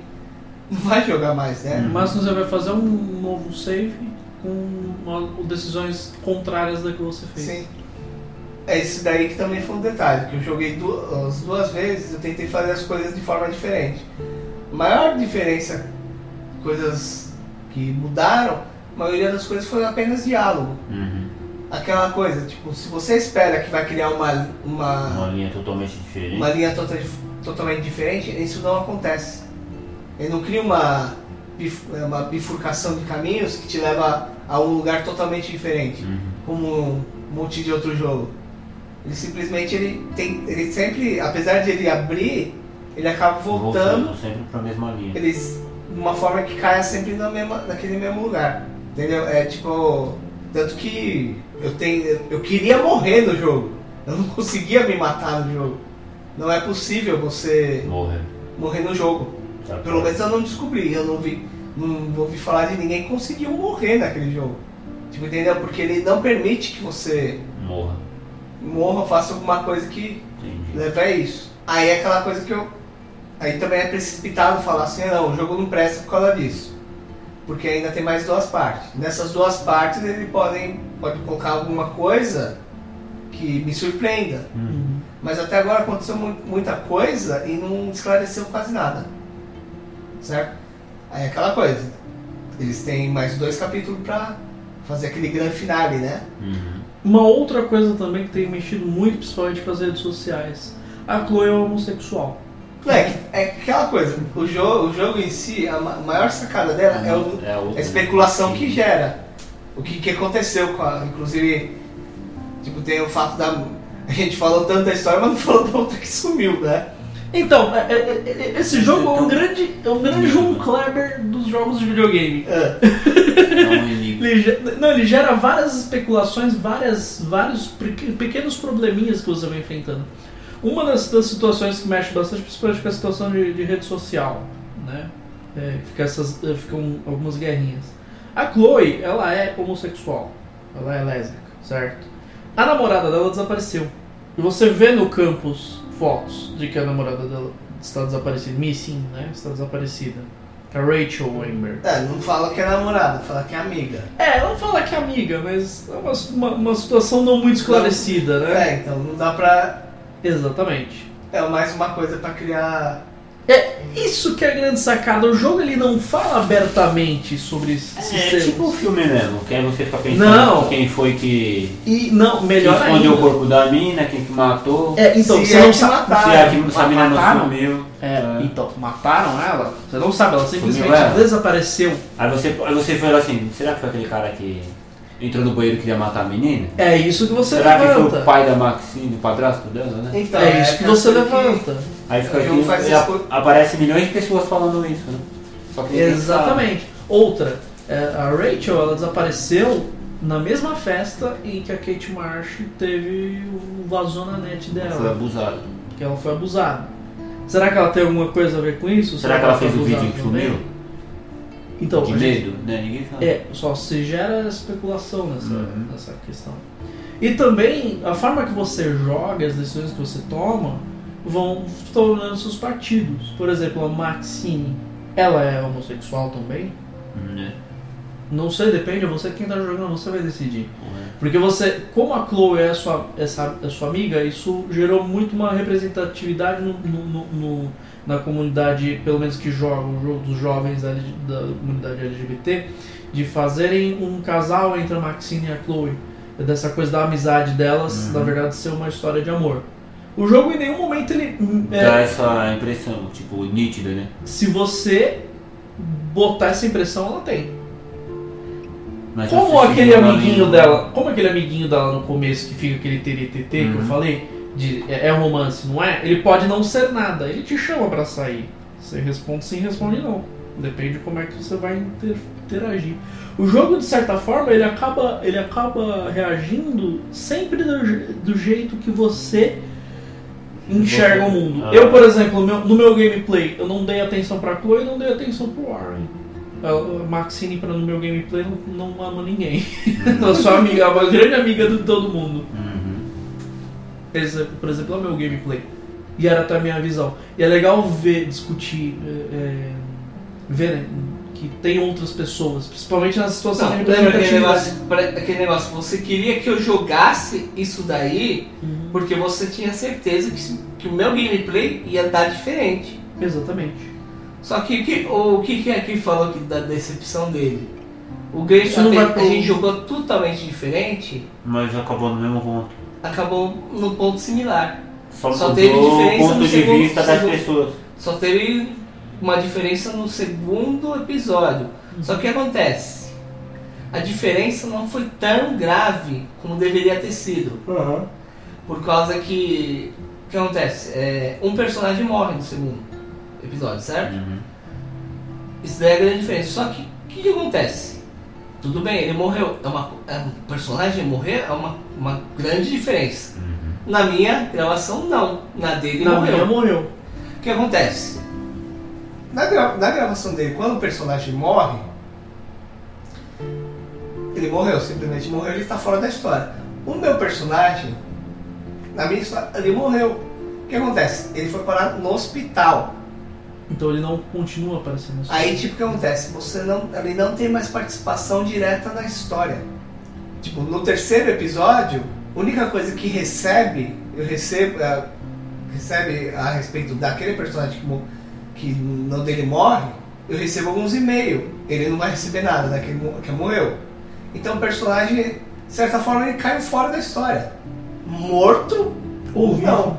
não vai jogar mais, né? No máximo você vai fazer um novo save com, uma- decisões contrárias da que você fez. Sim. É isso daí que também foi um detalhe, que eu joguei du- as duas vezes, eu tentei fazer as coisas de forma diferente. A maior diferença, coisas que mudaram, a maioria das coisas foi apenas diálogo. Uhum. Aquela coisa, tipo, se você espera que vai criar uma, Uma uma, linha totalmente diferente. uma linha tota- totalmente diferente, isso não acontece. Ele não cria uma, bif- uma bifurcação de caminhos que te leva a um lugar totalmente diferente Uhum. como um monte de outro jogo. Ele simplesmente ele tem, ele sempre, apesar de ele abrir, ele acaba voltando, sempre pra mesma linha. eles de uma forma que caia sempre na mesma, naquele mesmo lugar. Entendeu? É tipo, tanto que eu tenho, eu queria morrer no jogo. Eu não conseguia me matar no jogo. Não é possível você Morrer. morrer no jogo. Pelo menos eu não descobri, eu não vi, não ouvi falar de ninguém que conseguiu morrer naquele jogo. Tipo, entendeu? Porque ele não permite que você Morra. morra faça alguma coisa que Entendi. leve a isso. Aí é aquela coisa que eu. Aí também é precipitado falar assim, ah, não, o jogo não presta por causa disso. Porque ainda tem mais duas partes. Nessas duas partes ele podem, pode colocar alguma coisa que me surpreenda. Hum. Mas até agora aconteceu mu- muita coisa e não esclareceu quase nada. Certo? Aí é aquela coisa. Eles têm mais dois capítulos pra fazer aquele grande finale, né? Uhum. Uma outra coisa também que tem mexido muito, principalmente com as redes sociais. A Chloe é homossexual. É, é aquela coisa, o jogo, o jogo em si, a ma- a maior sacada dela é, o- É a especulação que gera. O que, que aconteceu com a. Inclusive, tipo, tem o fato da. A gente falou tanto da história, mas não falou da outra que sumiu, né? Então, é- é- é- esse jogo é um grande, é um grande João Kleber dos jogos de videogame. É. É um. Ele, não, ele gera várias especulações, várias, vários pe- pequenos probleminhas que você vai enfrentando. Uma das, das situações que mexe bastante, principalmente com a situação de, de rede social, né? É, fica essas, é, ficam algumas guerrinhas. A Chloe, ela é homossexual, ela é lésbica, certo? A namorada dela desapareceu. E você vê no campus fotos de que a namorada dela está desaparecida, missing, né? Está desaparecida. A Rachel Weinberg. É, não fala que é namorada, fala que é amiga. É, ela fala que é amiga, mas é uma, uma, uma situação não muito esclarecida, né? É, então não dá pra. Exatamente. É mais uma coisa pra criar. É isso que é a grande sacada. O jogo ele não fala abertamente sobre esses É temas. tipo o filme mesmo, que aí você fica pensando Não. quem foi que, E não, que melhor escondeu ainda. o corpo da mina, quem que matou. É, então, Se você é não que sabe. mataram. Se é que não Mataram? sumiu. É, então, mataram ela? Você não sabe, ela simplesmente ela? desapareceu. Aí você, aí você falou assim, será que foi aquele cara que entrou no banheiro e queria matar a menina? É isso que você será que foi levanta. o pai da Maxine, o padrasto dela, né? Então, é isso que você coisa levanta. Aí fica O aqui, faz e isso aparece milhões de pessoas falando isso, né? Exatamente. Outra, é, a Rachel ela desapareceu na mesma festa em que a Kate Marsh teve o vazou na net dela. Foi abusado. que ela foi abusada. Será que ela tem alguma coisa a ver com isso? Será que ela fez o vídeo abusada que sumiu? Então, de a gente- medo, né? Ninguém sabe. é, só se gera especulação nessa, Uhum. nessa questão. E também a forma que você joga, as decisões que você toma, vão tornando seus partidos. Por exemplo, a Maxine, ela é homossexual também? Né? Não sei, depende, é você quem tá jogando, você vai decidir. É? Porque você, como a Chloe é sua, essa, é sua amiga, isso gerou muito uma representatividade no, no- no- no- na comunidade, pelo menos que joga o jogo dos jovens da, da comunidade LGBT, de fazerem um casal entre a Maxine e a Chloe. Dessa coisa da amizade delas, Uhum. na verdade, ser uma história de amor. O jogo em nenhum momento ele. é, Dá essa impressão, tipo, nítida, né? se você botar essa impressão, ela tem. Mas Como aquele amiguinho ali- dela, como aquele amiguinho dela no começo que fica aquele TTT que eu Uhum. falei, de é, é romance, não é? Ele pode não ser nada, ele te chama pra sair. Você responde sim, responde não. Depende de como é que você vai inter- interagir. O jogo, de certa forma, ele acaba, ele acaba reagindo sempre do, do jeito que você enxerga o mundo. Ah. Eu, por exemplo, no meu, no meu gameplay, eu não dei atenção pra Chloe e não dei atenção pro Warren. A Maxine, pra, no meu gameplay, não, não ama ninguém. Eu sou amiga, uma grande amiga de todo mundo. Uhum. Esse, por exemplo, é o meu gameplay. E era até a minha visão. E é legal ver, discutir, é, é, ver né, que tem outras pessoas, principalmente na situação Não, de lembra aquele negócio, aquele negócio, você queria que eu jogasse isso daí Uhum. porque você tinha certeza que, que o meu gameplay ia dar diferente. Exatamente. Só que, que- o que que aqui falou que da decepção dele? O game Isso não a, pro- gente jogou totalmente diferente, Mas acabou no mesmo ponto. acabou no ponto similar. Só, Só teve diferença ponto no de segundo- vista das segundo- pessoas. Só teve uma diferença no segundo episódio. Só que o que acontece? A diferença não foi tão grave como deveria ter sido. Por causa que. O que acontece? É, um personagem morre no segundo episódio, certo? Uhum. Isso daí é a grande diferença. Só que o que, que acontece? Tudo bem, ele morreu. É uma, é um personagem morrer é uma, uma grande diferença. Uhum. Na minha gravação, não. Na dele, Na morreu. minha morreu. O que acontece? Na, gra- na gravação dele, quando o personagem morre, ele morreu, simplesmente morreu, ele está fora da história. O meu personagem, na minha história, ele morreu. O que acontece? Ele foi parar no hospital. Então ele não continua aparecendo. Aí, tipo, o que acontece? Você não, ele não tem mais participação direta na história. Tipo, no terceiro episódio, a única coisa que recebe, eu recebo, eh, recebe a respeito daquele personagem que, mo- que no dele morre, eu recebo alguns e-mails. Ele não vai receber nada daquele mo- que morreu. Então o personagem, de certa forma, ele cai fora da história. Morto ou não.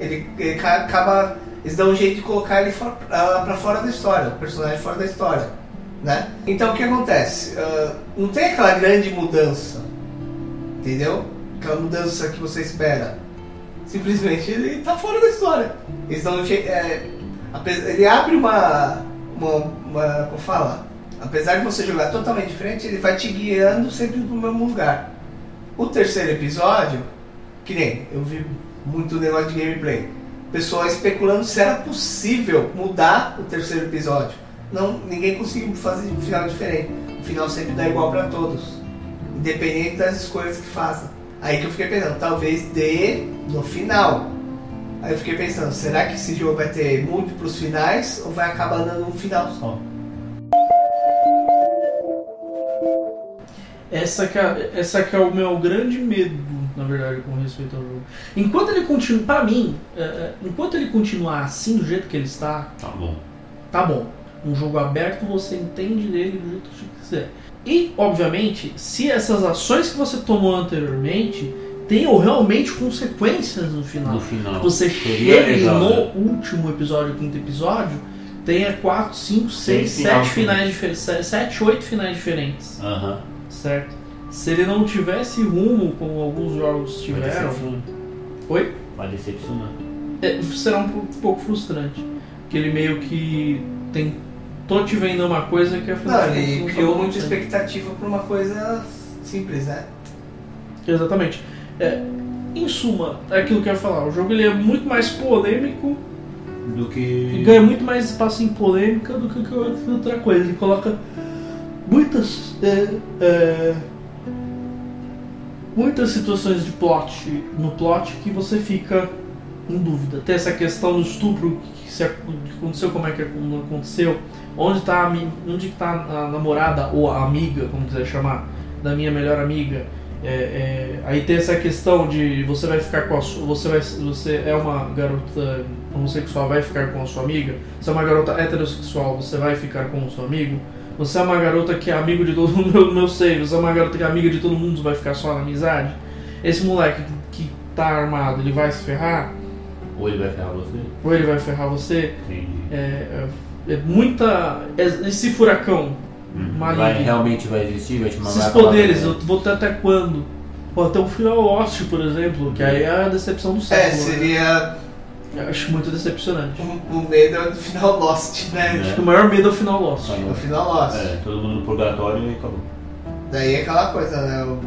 Ele, ele ca- acaba. Eles dão um jeito de colocar ele for, ah, pra fora da história, o personagem fora da história. Né? Então o que acontece? Ah, não tem aquela grande mudança. Entendeu? Aquela mudança que você espera. Simplesmente ele tá fora da história. Eles dão um jeito. é, ele abre uma. uma, uma como fala? Apesar de você jogar totalmente diferente, ele vai te guiando sempre pro mesmo lugar. O terceiro episódio, que nem eu vi muito negócio de gameplay. Pessoal especulando se era possível mudar o terceiro episódio. Não, ninguém conseguiu fazer um final diferente. O final sempre dá igual pra todos. Independente das escolhas que façam. Aí que eu fiquei pensando, talvez dê no final. Aí eu fiquei pensando, será que esse jogo vai ter múltiplos finais ou vai acabar dando um final só? Essa que, é, essa que é o meu grande medo, na verdade, com respeito ao jogo. Enquanto ele continua, pra mim, é, é, enquanto ele continuar assim do jeito que ele está, Tá bom. tá bom. Um jogo aberto, você entende dele do jeito que você quiser. E, obviamente, se essas ações que você tomou anteriormente tenham realmente consequências no final. No final. Você Seria chega legal, no né? último episódio, quinto episódio, tenha 4, 5, 6, Tem final, 7 sim. finais diferentes. 7, 8 finais diferentes. Aham. Certo? Se ele não tivesse rumo, como alguns jogos Vai tiveram. decepcionar. Oi? Vai decepcionar. É, será um pou- pouco frustrante. Que ele meio que tentou te vender uma coisa que afinal Não, de contas ele não criou muita expectativa por uma coisa simples, né? Exatamente. É, em suma, é aquilo que eu ia falar. O jogo ele é muito mais polêmico Do e que. ganha muito mais espaço em polêmica do que qualquer outra coisa. Ele coloca muitas é, é, muitas situações de plot no plot que você fica em dúvida. Tem essa questão do estupro que, se, aconteceu, como é que não aconteceu, onde está onde tá a namorada ou a amiga, como quiser chamar, da minha melhor amiga. É, é, aí tem essa questão de você vai ficar com a sua, você vai você é uma garota homossexual vai ficar com a sua amiga você é uma garota heterossexual você vai ficar com o seu amigo você é uma garota que é amigo de todo mundo meu, meu sei você é uma garota que é amiga de todo mundo vai ficar só na amizade esse moleque que, tá armado ele vai se ferrar Ou ele vai ferrar você? ou ele vai ferrar você Entendi. é, é, é muita é- esse furacão. Vai, realmente vai existir? Vai te mandar esses poderes eu vou ter até quando Pô, até o final Lost, por exemplo, que aí é a decepção do século. É, né? seria Eu acho muito decepcionante. o, o medo do final Lost, né? É. Acho que o maior medo é o final Lost. Vai O final Lost. É, todo mundo no purgatório e acabou. Daí é aquela coisa, né? o-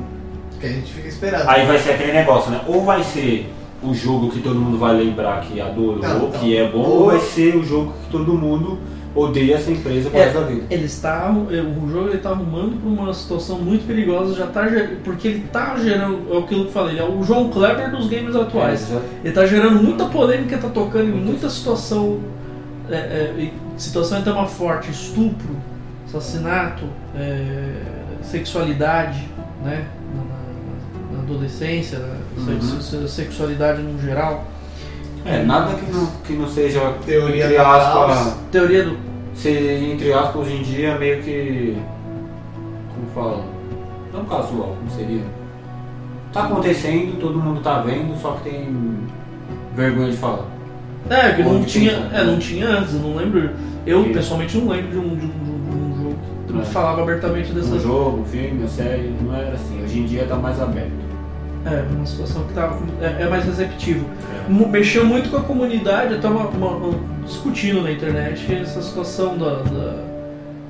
que a gente fica esperando. Aí vai ser aquele negócio, né? Ou vai ser o jogo que todo mundo vai lembrar que adorou, Não, não. que é bom, Ou- ou vai ser o jogo que todo mundo odeia essa empresa por É. da vida. Ele está, o jogo ele está arrumando para uma situação muito perigosa, já tá, porque ele está gerando, é aquilo que eu falei, é o João Kleber dos games atuais. É, Ele está gerando muita polêmica, está tocando em muita situação, é, é, situação é tema forte, estupro, assassinato, é, sexualidade, né, na, na- adolescência, né, Uhum. se- sexualidade no geral, É, nada que não, que não seja, Teoria entre aspas, teoria do ser, entre aspas, hoje em dia meio que, como fala, não casual, como seria? Tá acontecendo, todo mundo tá vendo, só que tem vergonha de falar. É, que não tinha, é, não tinha antes, eu não lembro. Eu Que- pessoalmente não lembro de um, de um, de um- de um jogo que É. falava abertamente dessa Um jogo, um filme, uma série, não era assim. Hoje em dia tá mais aberto. É, uma situação que tá, é, é mais receptivo. É. Mexeu muito com a comunidade, até uma, uma- uma- discutindo na internet essa situação da, da-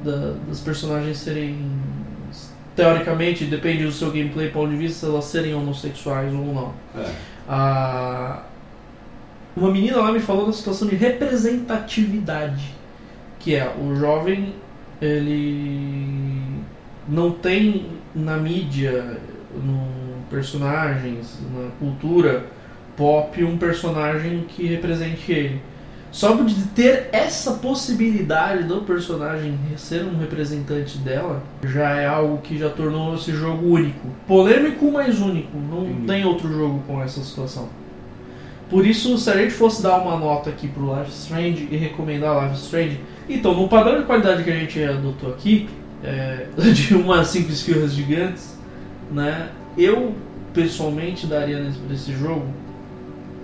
da- das personagens serem. Teoricamente, depende do seu gameplay, ponto de vista, elas serem homossexuais ou não. É. a uma menina lá me falou da situação de representatividade que é o jovem ele não tem na mídia, no personagens, na cultura pop um personagem que represente ele. Só de ter essa possibilidade do personagem ser um representante dela já é algo que já tornou esse jogo único. Polêmico, mas único. Não Entendi. tem outro jogo com essa situação. Por isso, se a gente fosse dar uma nota aqui pro Life Strange e recomendar Life Strange, então, no padrão de qualidade que a gente adotou aqui, é, de umas 5 esfirras gigantes, né, eu pessoalmente daria nesse, jogo,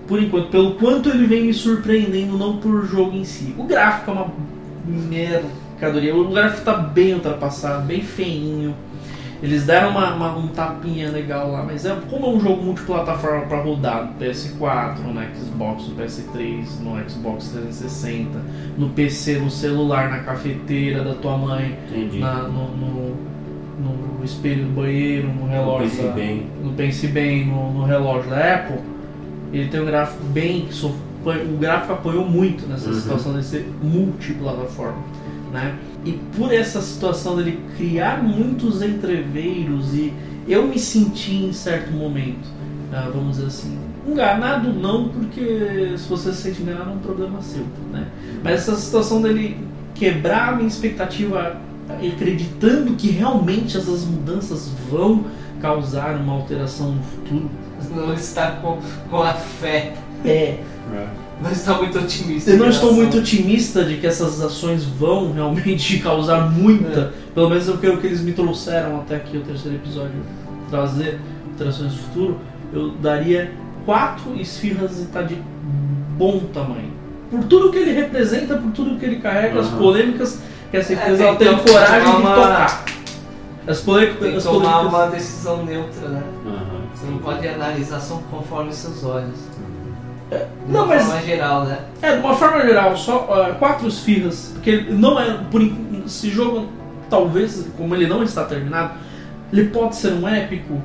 por enquanto, pelo quanto ele vem me surpreendendo, não por jogo em si. O gráfico é uma mercadoria, o gráfico tá bem ultrapassado, bem feinho. Eles deram uma, uma- um tapinha legal lá, mas é como é um jogo multiplataforma para rodar no PS4, no Xbox, no PS3, no Xbox 360, no PC, no celular, na cafeteira da tua mãe, na- no, no- no espelho do banheiro, no relógio, Pense da- bem. no Pense Bem, no, no relógio da Apple, ele tem um gráfico bem. so- O gráfico apoiou muito nessa Uhum. situação de ser multiplataforma. Né? E por essa situação dele criar muitos entreveiros e eu me senti em certo momento, ah, vamos dizer assim, enganado não, porque se você se sente enganado é um problema seu, né? Mas essa situação dele quebrar a minha expectativa acreditando que realmente essas mudanças vão causar uma alteração no futuro Não está com, com a fé. é É. Não está muito otimista. Eu não estou muito otimista de que essas ações vão realmente causar muita, pelo menos é o que, o que eles me trouxeram até aqui o terceiro episódio trazer alterações do futuro, eu daria quatro esfirras e tá de bom tamanho. Por tudo que ele representa, por tudo que ele carrega, as Aham. polêmicas que essa É, empresa ela teve tomar coragem de uma- tocar. As polêmicas, Tem que as tomar polêmicas uma decisão neutra, né? Aham. Você não pode analisar só conforme seus olhos. De Não, uma mas- forma geral, né? É, de uma forma geral, só ah, quatro esfirras, porque não é. Por, esse jogo, talvez, como ele não está terminado, ele pode ser um épico,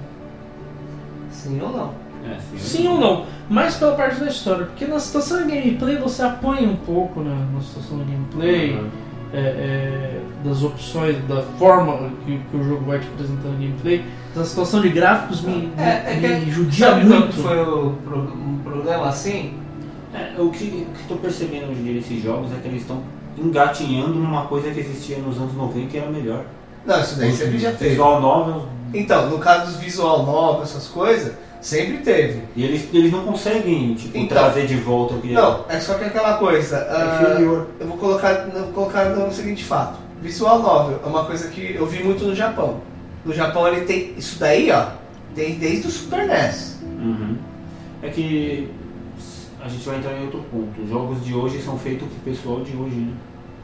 Sim ou não? É, sim. sim ou não, mas pela parte da história, porque na situação de gameplay você apanha um pouco né, na situação de gameplay, Aham. É, é, das opções, da forma que, que o jogo vai te apresentando no gameplay, a situação de gráficos me, me, É, é que- me judia Sabe muito. foi o pro- um problema assim? É, o que estou percebendo hoje em dia nesses jogos é que eles estão engatinhando numa coisa que existia nos anos 90 e era melhor. Não, isso daí sempre já teve. Visual novel. Então, no caso dos visual novos, essas coisas, sempre teve. E eles, eles não conseguem tipo, Então. trazer de volta o que Não, é só que aquela coisa. é ah, inferior. eu vou colocar, vou colocar no seguinte fato. Visual novel é uma coisa que eu vi muito no Japão. No Japão ele tem isso daí, ó, tem desde o Super NES. Uhum. É que a gente vai entrar em outro ponto. Os jogos de hoje são feitos com o pessoal de hoje, né?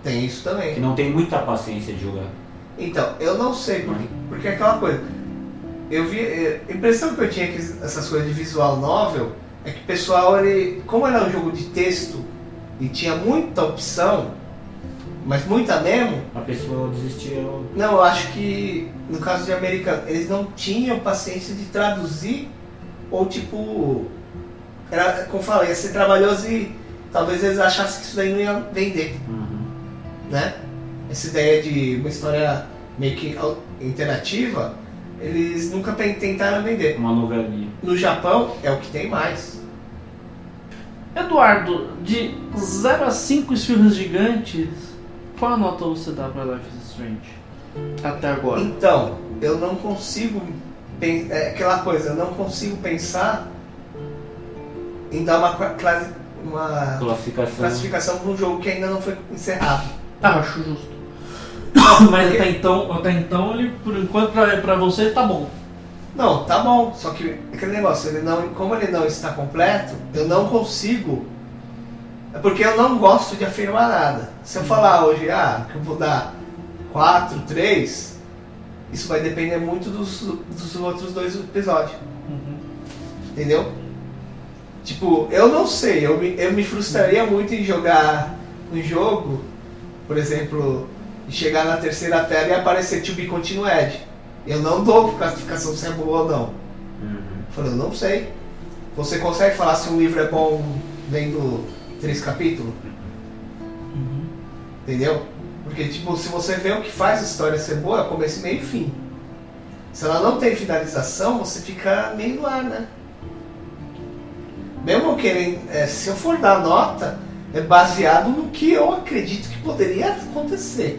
Tem isso Que também. não tem muita paciência de jogar. Então, eu não sei porque, porque é aquela coisa. Eu vi, eh, a impressão que eu tinha que essas coisas de visual novel é que o pessoal ele, como era um jogo de texto e tinha muita opção, mas muita mesmo, A pessoa desistia. Não, eu acho que no caso de americano, eles não tinham paciência de traduzir ou tipo. Era, como eu falei, ia ser trabalhoso e talvez eles achassem que isso daí não ia vender, Uhum. né? Essa ideia de uma história meio que interativa, eles nunca tentaram vender. Uma novelinha. No Japão é o que tem mais. Eduardo, de 0 a 5 esfirras gigantes, qual a nota você dá pra Life is Strange? Até agora. Então, eu não consigo. É aquela coisa, eu não consigo pensar em dar uma, uma Classificação. classificação para um jogo que ainda não foi encerrado. Ah, acho justo. Mas até então, até então ele, por enquanto, pra, pra você tá bom. Não, tá bom, só que aquele negócio, ele não, como ele não está completo, eu não consigo. É porque eu não gosto de afirmar nada. Se eu falar hoje, ah, que eu vou dar 4, 3, isso vai depender muito dos, dos outros dois episódios. Entendeu? Tipo, eu não sei, eu me, eu me frustraria muito em jogar um jogo, por exemplo, e chegar na terceira tela e aparecer To Be Continued. Eu não dou classificação se é boa ou não. Uhum. Falei, eu não sei. Você consegue falar se um livro é bom lendo três capítulos? Entendeu? Porque, tipo, se você vê o que faz a história ser boa, é começo, meio e fim. Se ela não tem finalização, você fica meio no ar, né? Mesmo eu querendo, é, se eu for dar nota, é baseado no que eu acredito que poderia acontecer.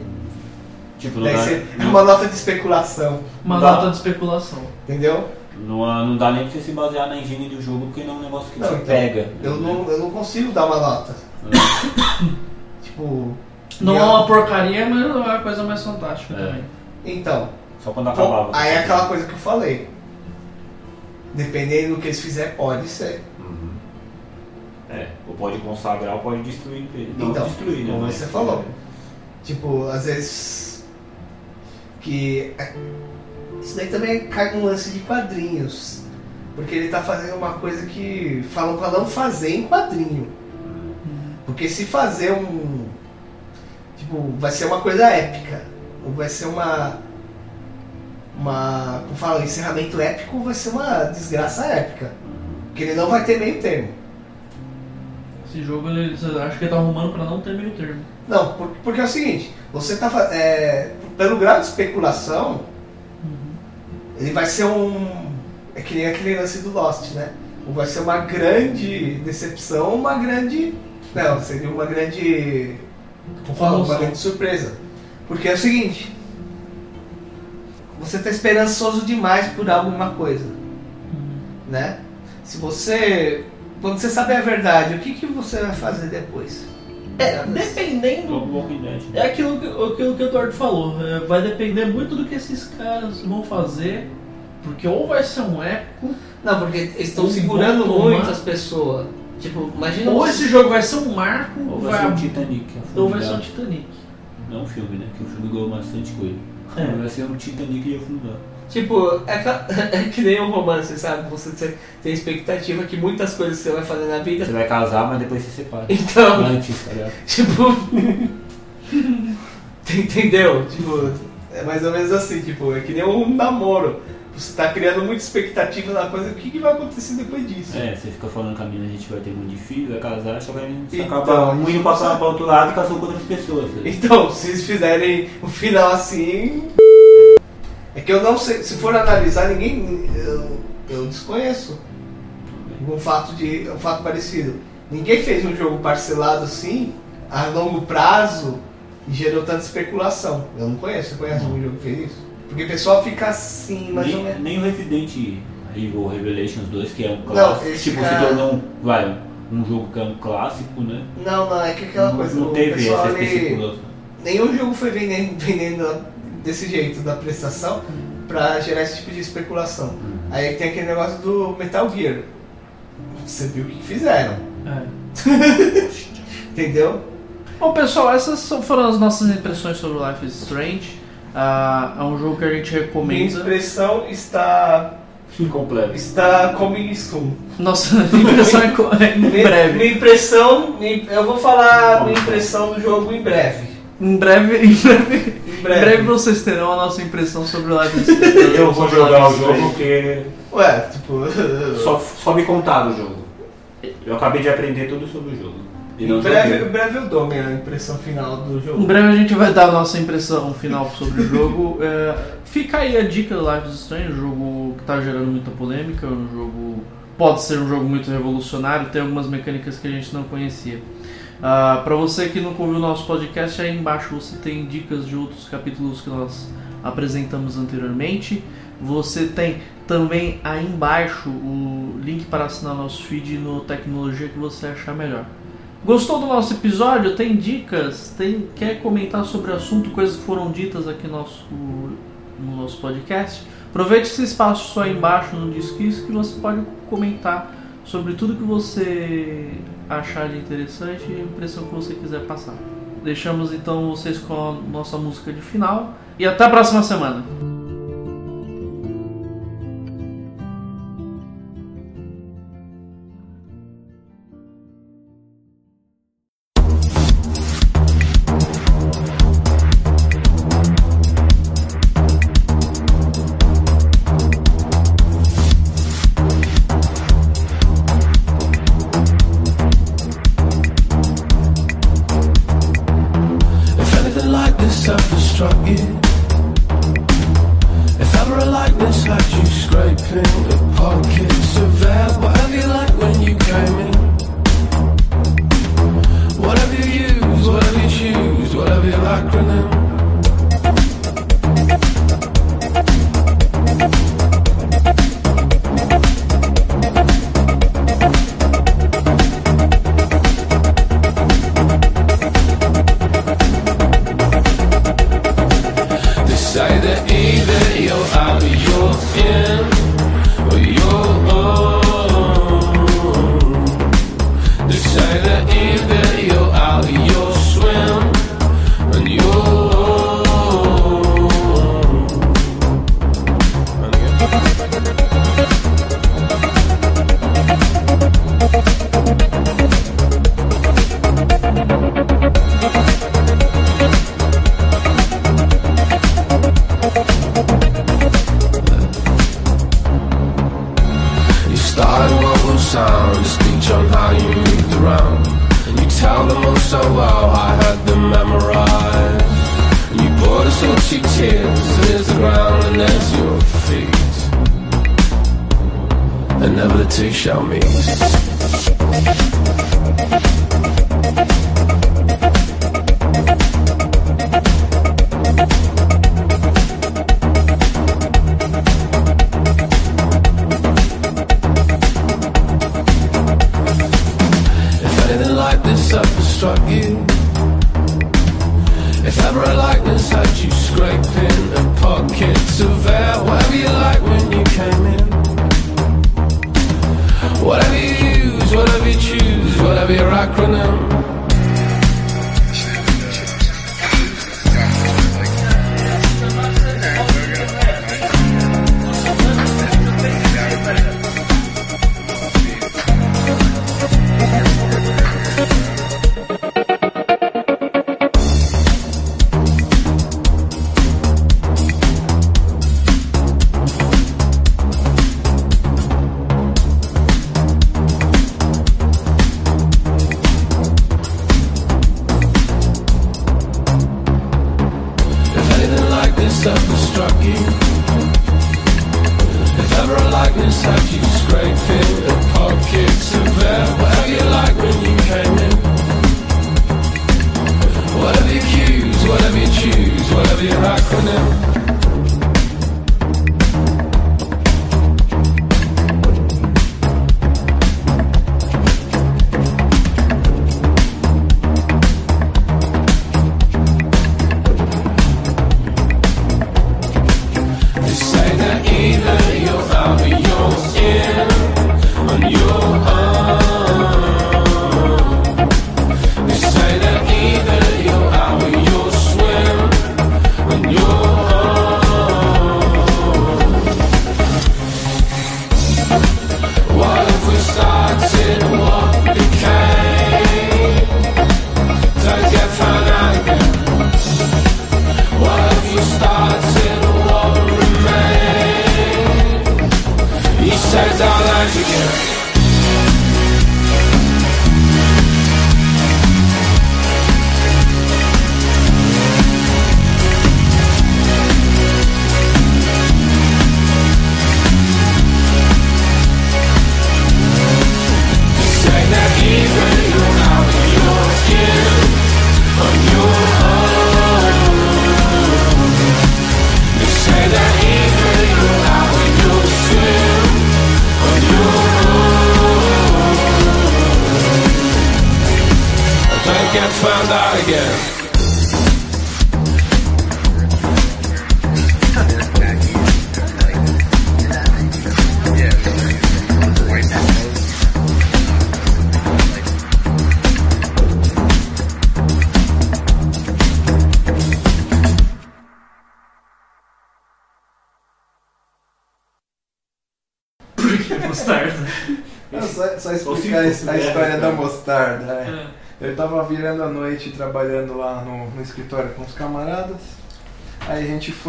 Tipo, não Daí dá, você- é uma nota de especulação, Uma Dá. nota de especulação. entendeu? não, não dá nem pra você se basear na engine do jogo, porque não é um negócio que Não, te então, pega. Eu não, eu não consigo dar uma nota. Tipo. Não é uma porcaria, mas não é a coisa mais fantástica É. também. Então, Só quando acabava. Bom, aí é aquela coisa que eu falei. Dependendo do que eles fizerem, pode ser. Uhum. É, ou pode consagrar ou pode destruir. Não Então, destruir, né? como você falou. Tipo, às vezes. Que. é- Isso daí também cai num lance de quadrinhos. Porque ele tá fazendo uma coisa que falam pra não fazer em quadrinho. Porque se fazer um. Tipo, vai ser uma coisa épica. Ou vai ser uma. Uma. Como fala, encerramento épico vai ser uma desgraça épica. Porque ele não vai ter meio termo. Esse jogo, ele, acho que ele tá arrumando pra não ter meio termo. Não, por- porque é o seguinte, você tá é, pelo grau de especulação, ele vai ser um. É que nem aquele lance do Lost, né? Ou vai ser uma grande decepção, uma grande. Não, seria uma grande. Como fala? Uma grande surpresa. Porque é o seguinte. Você tá esperançoso demais por alguma coisa. Né? Se você. Quando você sabe a verdade, o que, que você vai fazer depois? É, dependendo. Dead. É aquilo que, aquilo que o Eduardo falou. é, vai depender muito do que esses caras vão fazer. Porque ou vai ser um épico, Não, porque eles estão segurando muito as pessoas. Tipo, imagina ou esse jogo vai ser um marco, Ou vai, vai ser um Titanic. ou vai ser um. Titanic. Não um filme, né? Que o filme ganhou bastante coisa. É. Vai ser um Titanic e afundar. Tipo, é, é que nem um romance, sabe? Você tem- expectativa que muitas coisas que você vai fazer na vida. Você vai casar, mas depois você separa. Então, Antes, tá ligado? tipo. Entendeu? Tipo, é mais ou menos assim, tipo, é que nem um namoro. Você tá criando muita expectativa na coisa, o que, que vai acontecer depois disso? É, você fica falando que a menina a gente vai ter um monte de filho, vai casar, só você Então, acaba um indo passar sabe. para outro lado e casou com outras pessoas. tá ligado? Então, se eles fizerem o final assim. Que eu não sei, se for analisar, ninguém. Eu, eu desconheço um fato, de, um fato parecido. Ninguém fez um jogo parcelado assim, a longo prazo, e gerou tanta especulação. Eu não conheço, você conhece algum jogo que fez isso? Porque o pessoal fica assim, mais ou Nem, nem o Resident Evil Revelations 2, que é um clássico, esse tipo, cara- se tornou um, vai, um jogo que é um clássico, né? Não, não, é que aquela não, coisa. não teve pessoal essa especulação. Nenhum jogo foi vendendo, vendendo desse jeito, da prestação, pra gerar esse tipo de especulação. Aí tem aquele negócio do Metal Gear. Você viu o que fizeram, É. entendeu? Bom, pessoal, essas foram as nossas impressões sobre Life is Strange. Ah, é um jogo que a gente Minha recomenda. expressão está, Incompleto. está coming soon. Nossa impressão é é em Minha, breve. minha impressão, minha- eu vou falar minha impressão do jogo em breve. Em breve, em breve, Em em breve. breve vocês terão a nossa impressão sobre is Strange. Eu vou jogar o jogo porque Ué, tipo. só, só me contaram o jogo. Eu acabei de aprender tudo sobre o jogo. E não Em breve, joguei. em breve eu dou minha impressão final do jogo. Em breve a gente vai dar a nossa impressão final sobre o jogo. É, fica aí a dica do Life is Strange, um jogo que está gerando muita polêmica, um jogo pode ser um jogo muito revolucionário, tem algumas mecânicas que a gente não conhecia. Ah, Para você que nunca ouviu o nosso podcast, aí embaixo você tem dicas de outros capítulos que nós apresentamos anteriormente. Você tem também aí embaixo o link para assinar nosso feed no Tecnologia que você achar melhor. Gostou do nosso episódio? Tem dicas? Tem, quer comentar sobre o assunto, coisas que foram ditas aqui no nosso, no nosso podcast? Aproveite esse espaço só aí embaixo no Disquis que você pode comentar sobre tudo que você achar de interessante e a impressão que você quiser passar. Deixamos então vocês com a nossa música de final e até a próxima semana.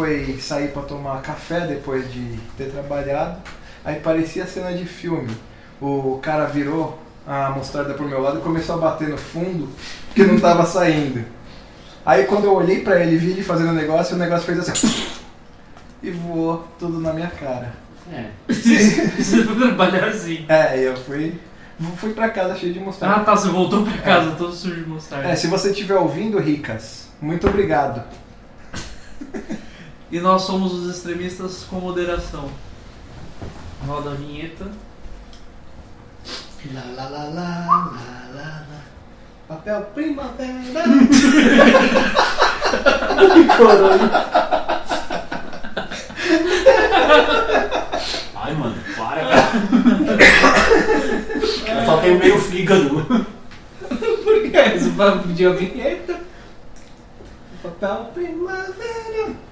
Foi sair pra tomar café depois de ter trabalhado. Aí parecia cena de filme. O cara virou a mostarda pro meu lado e começou a bater no fundo porque não tava saindo. Aí quando eu olhei pra ele vi ele fazendo o negócio, o negócio fez assim. E voou tudo na minha cara. É. Você foi trabalhar assim. É, eu fui. Fui pra casa cheio de Ah mostarda. tá, você voltou pra casa todo sujo de mostarda. É, se você estiver ouvindo, Ricas, muito obrigado. E nós somos os extremistas com moderação. Roda a vinheta. Lá, lá, lá, lá, lá, lá. Papel primavera. Ai, mano, para, cara. Eu só tenho meio fígado. Por que? Você vai pedir a vinheta? Papel primavera.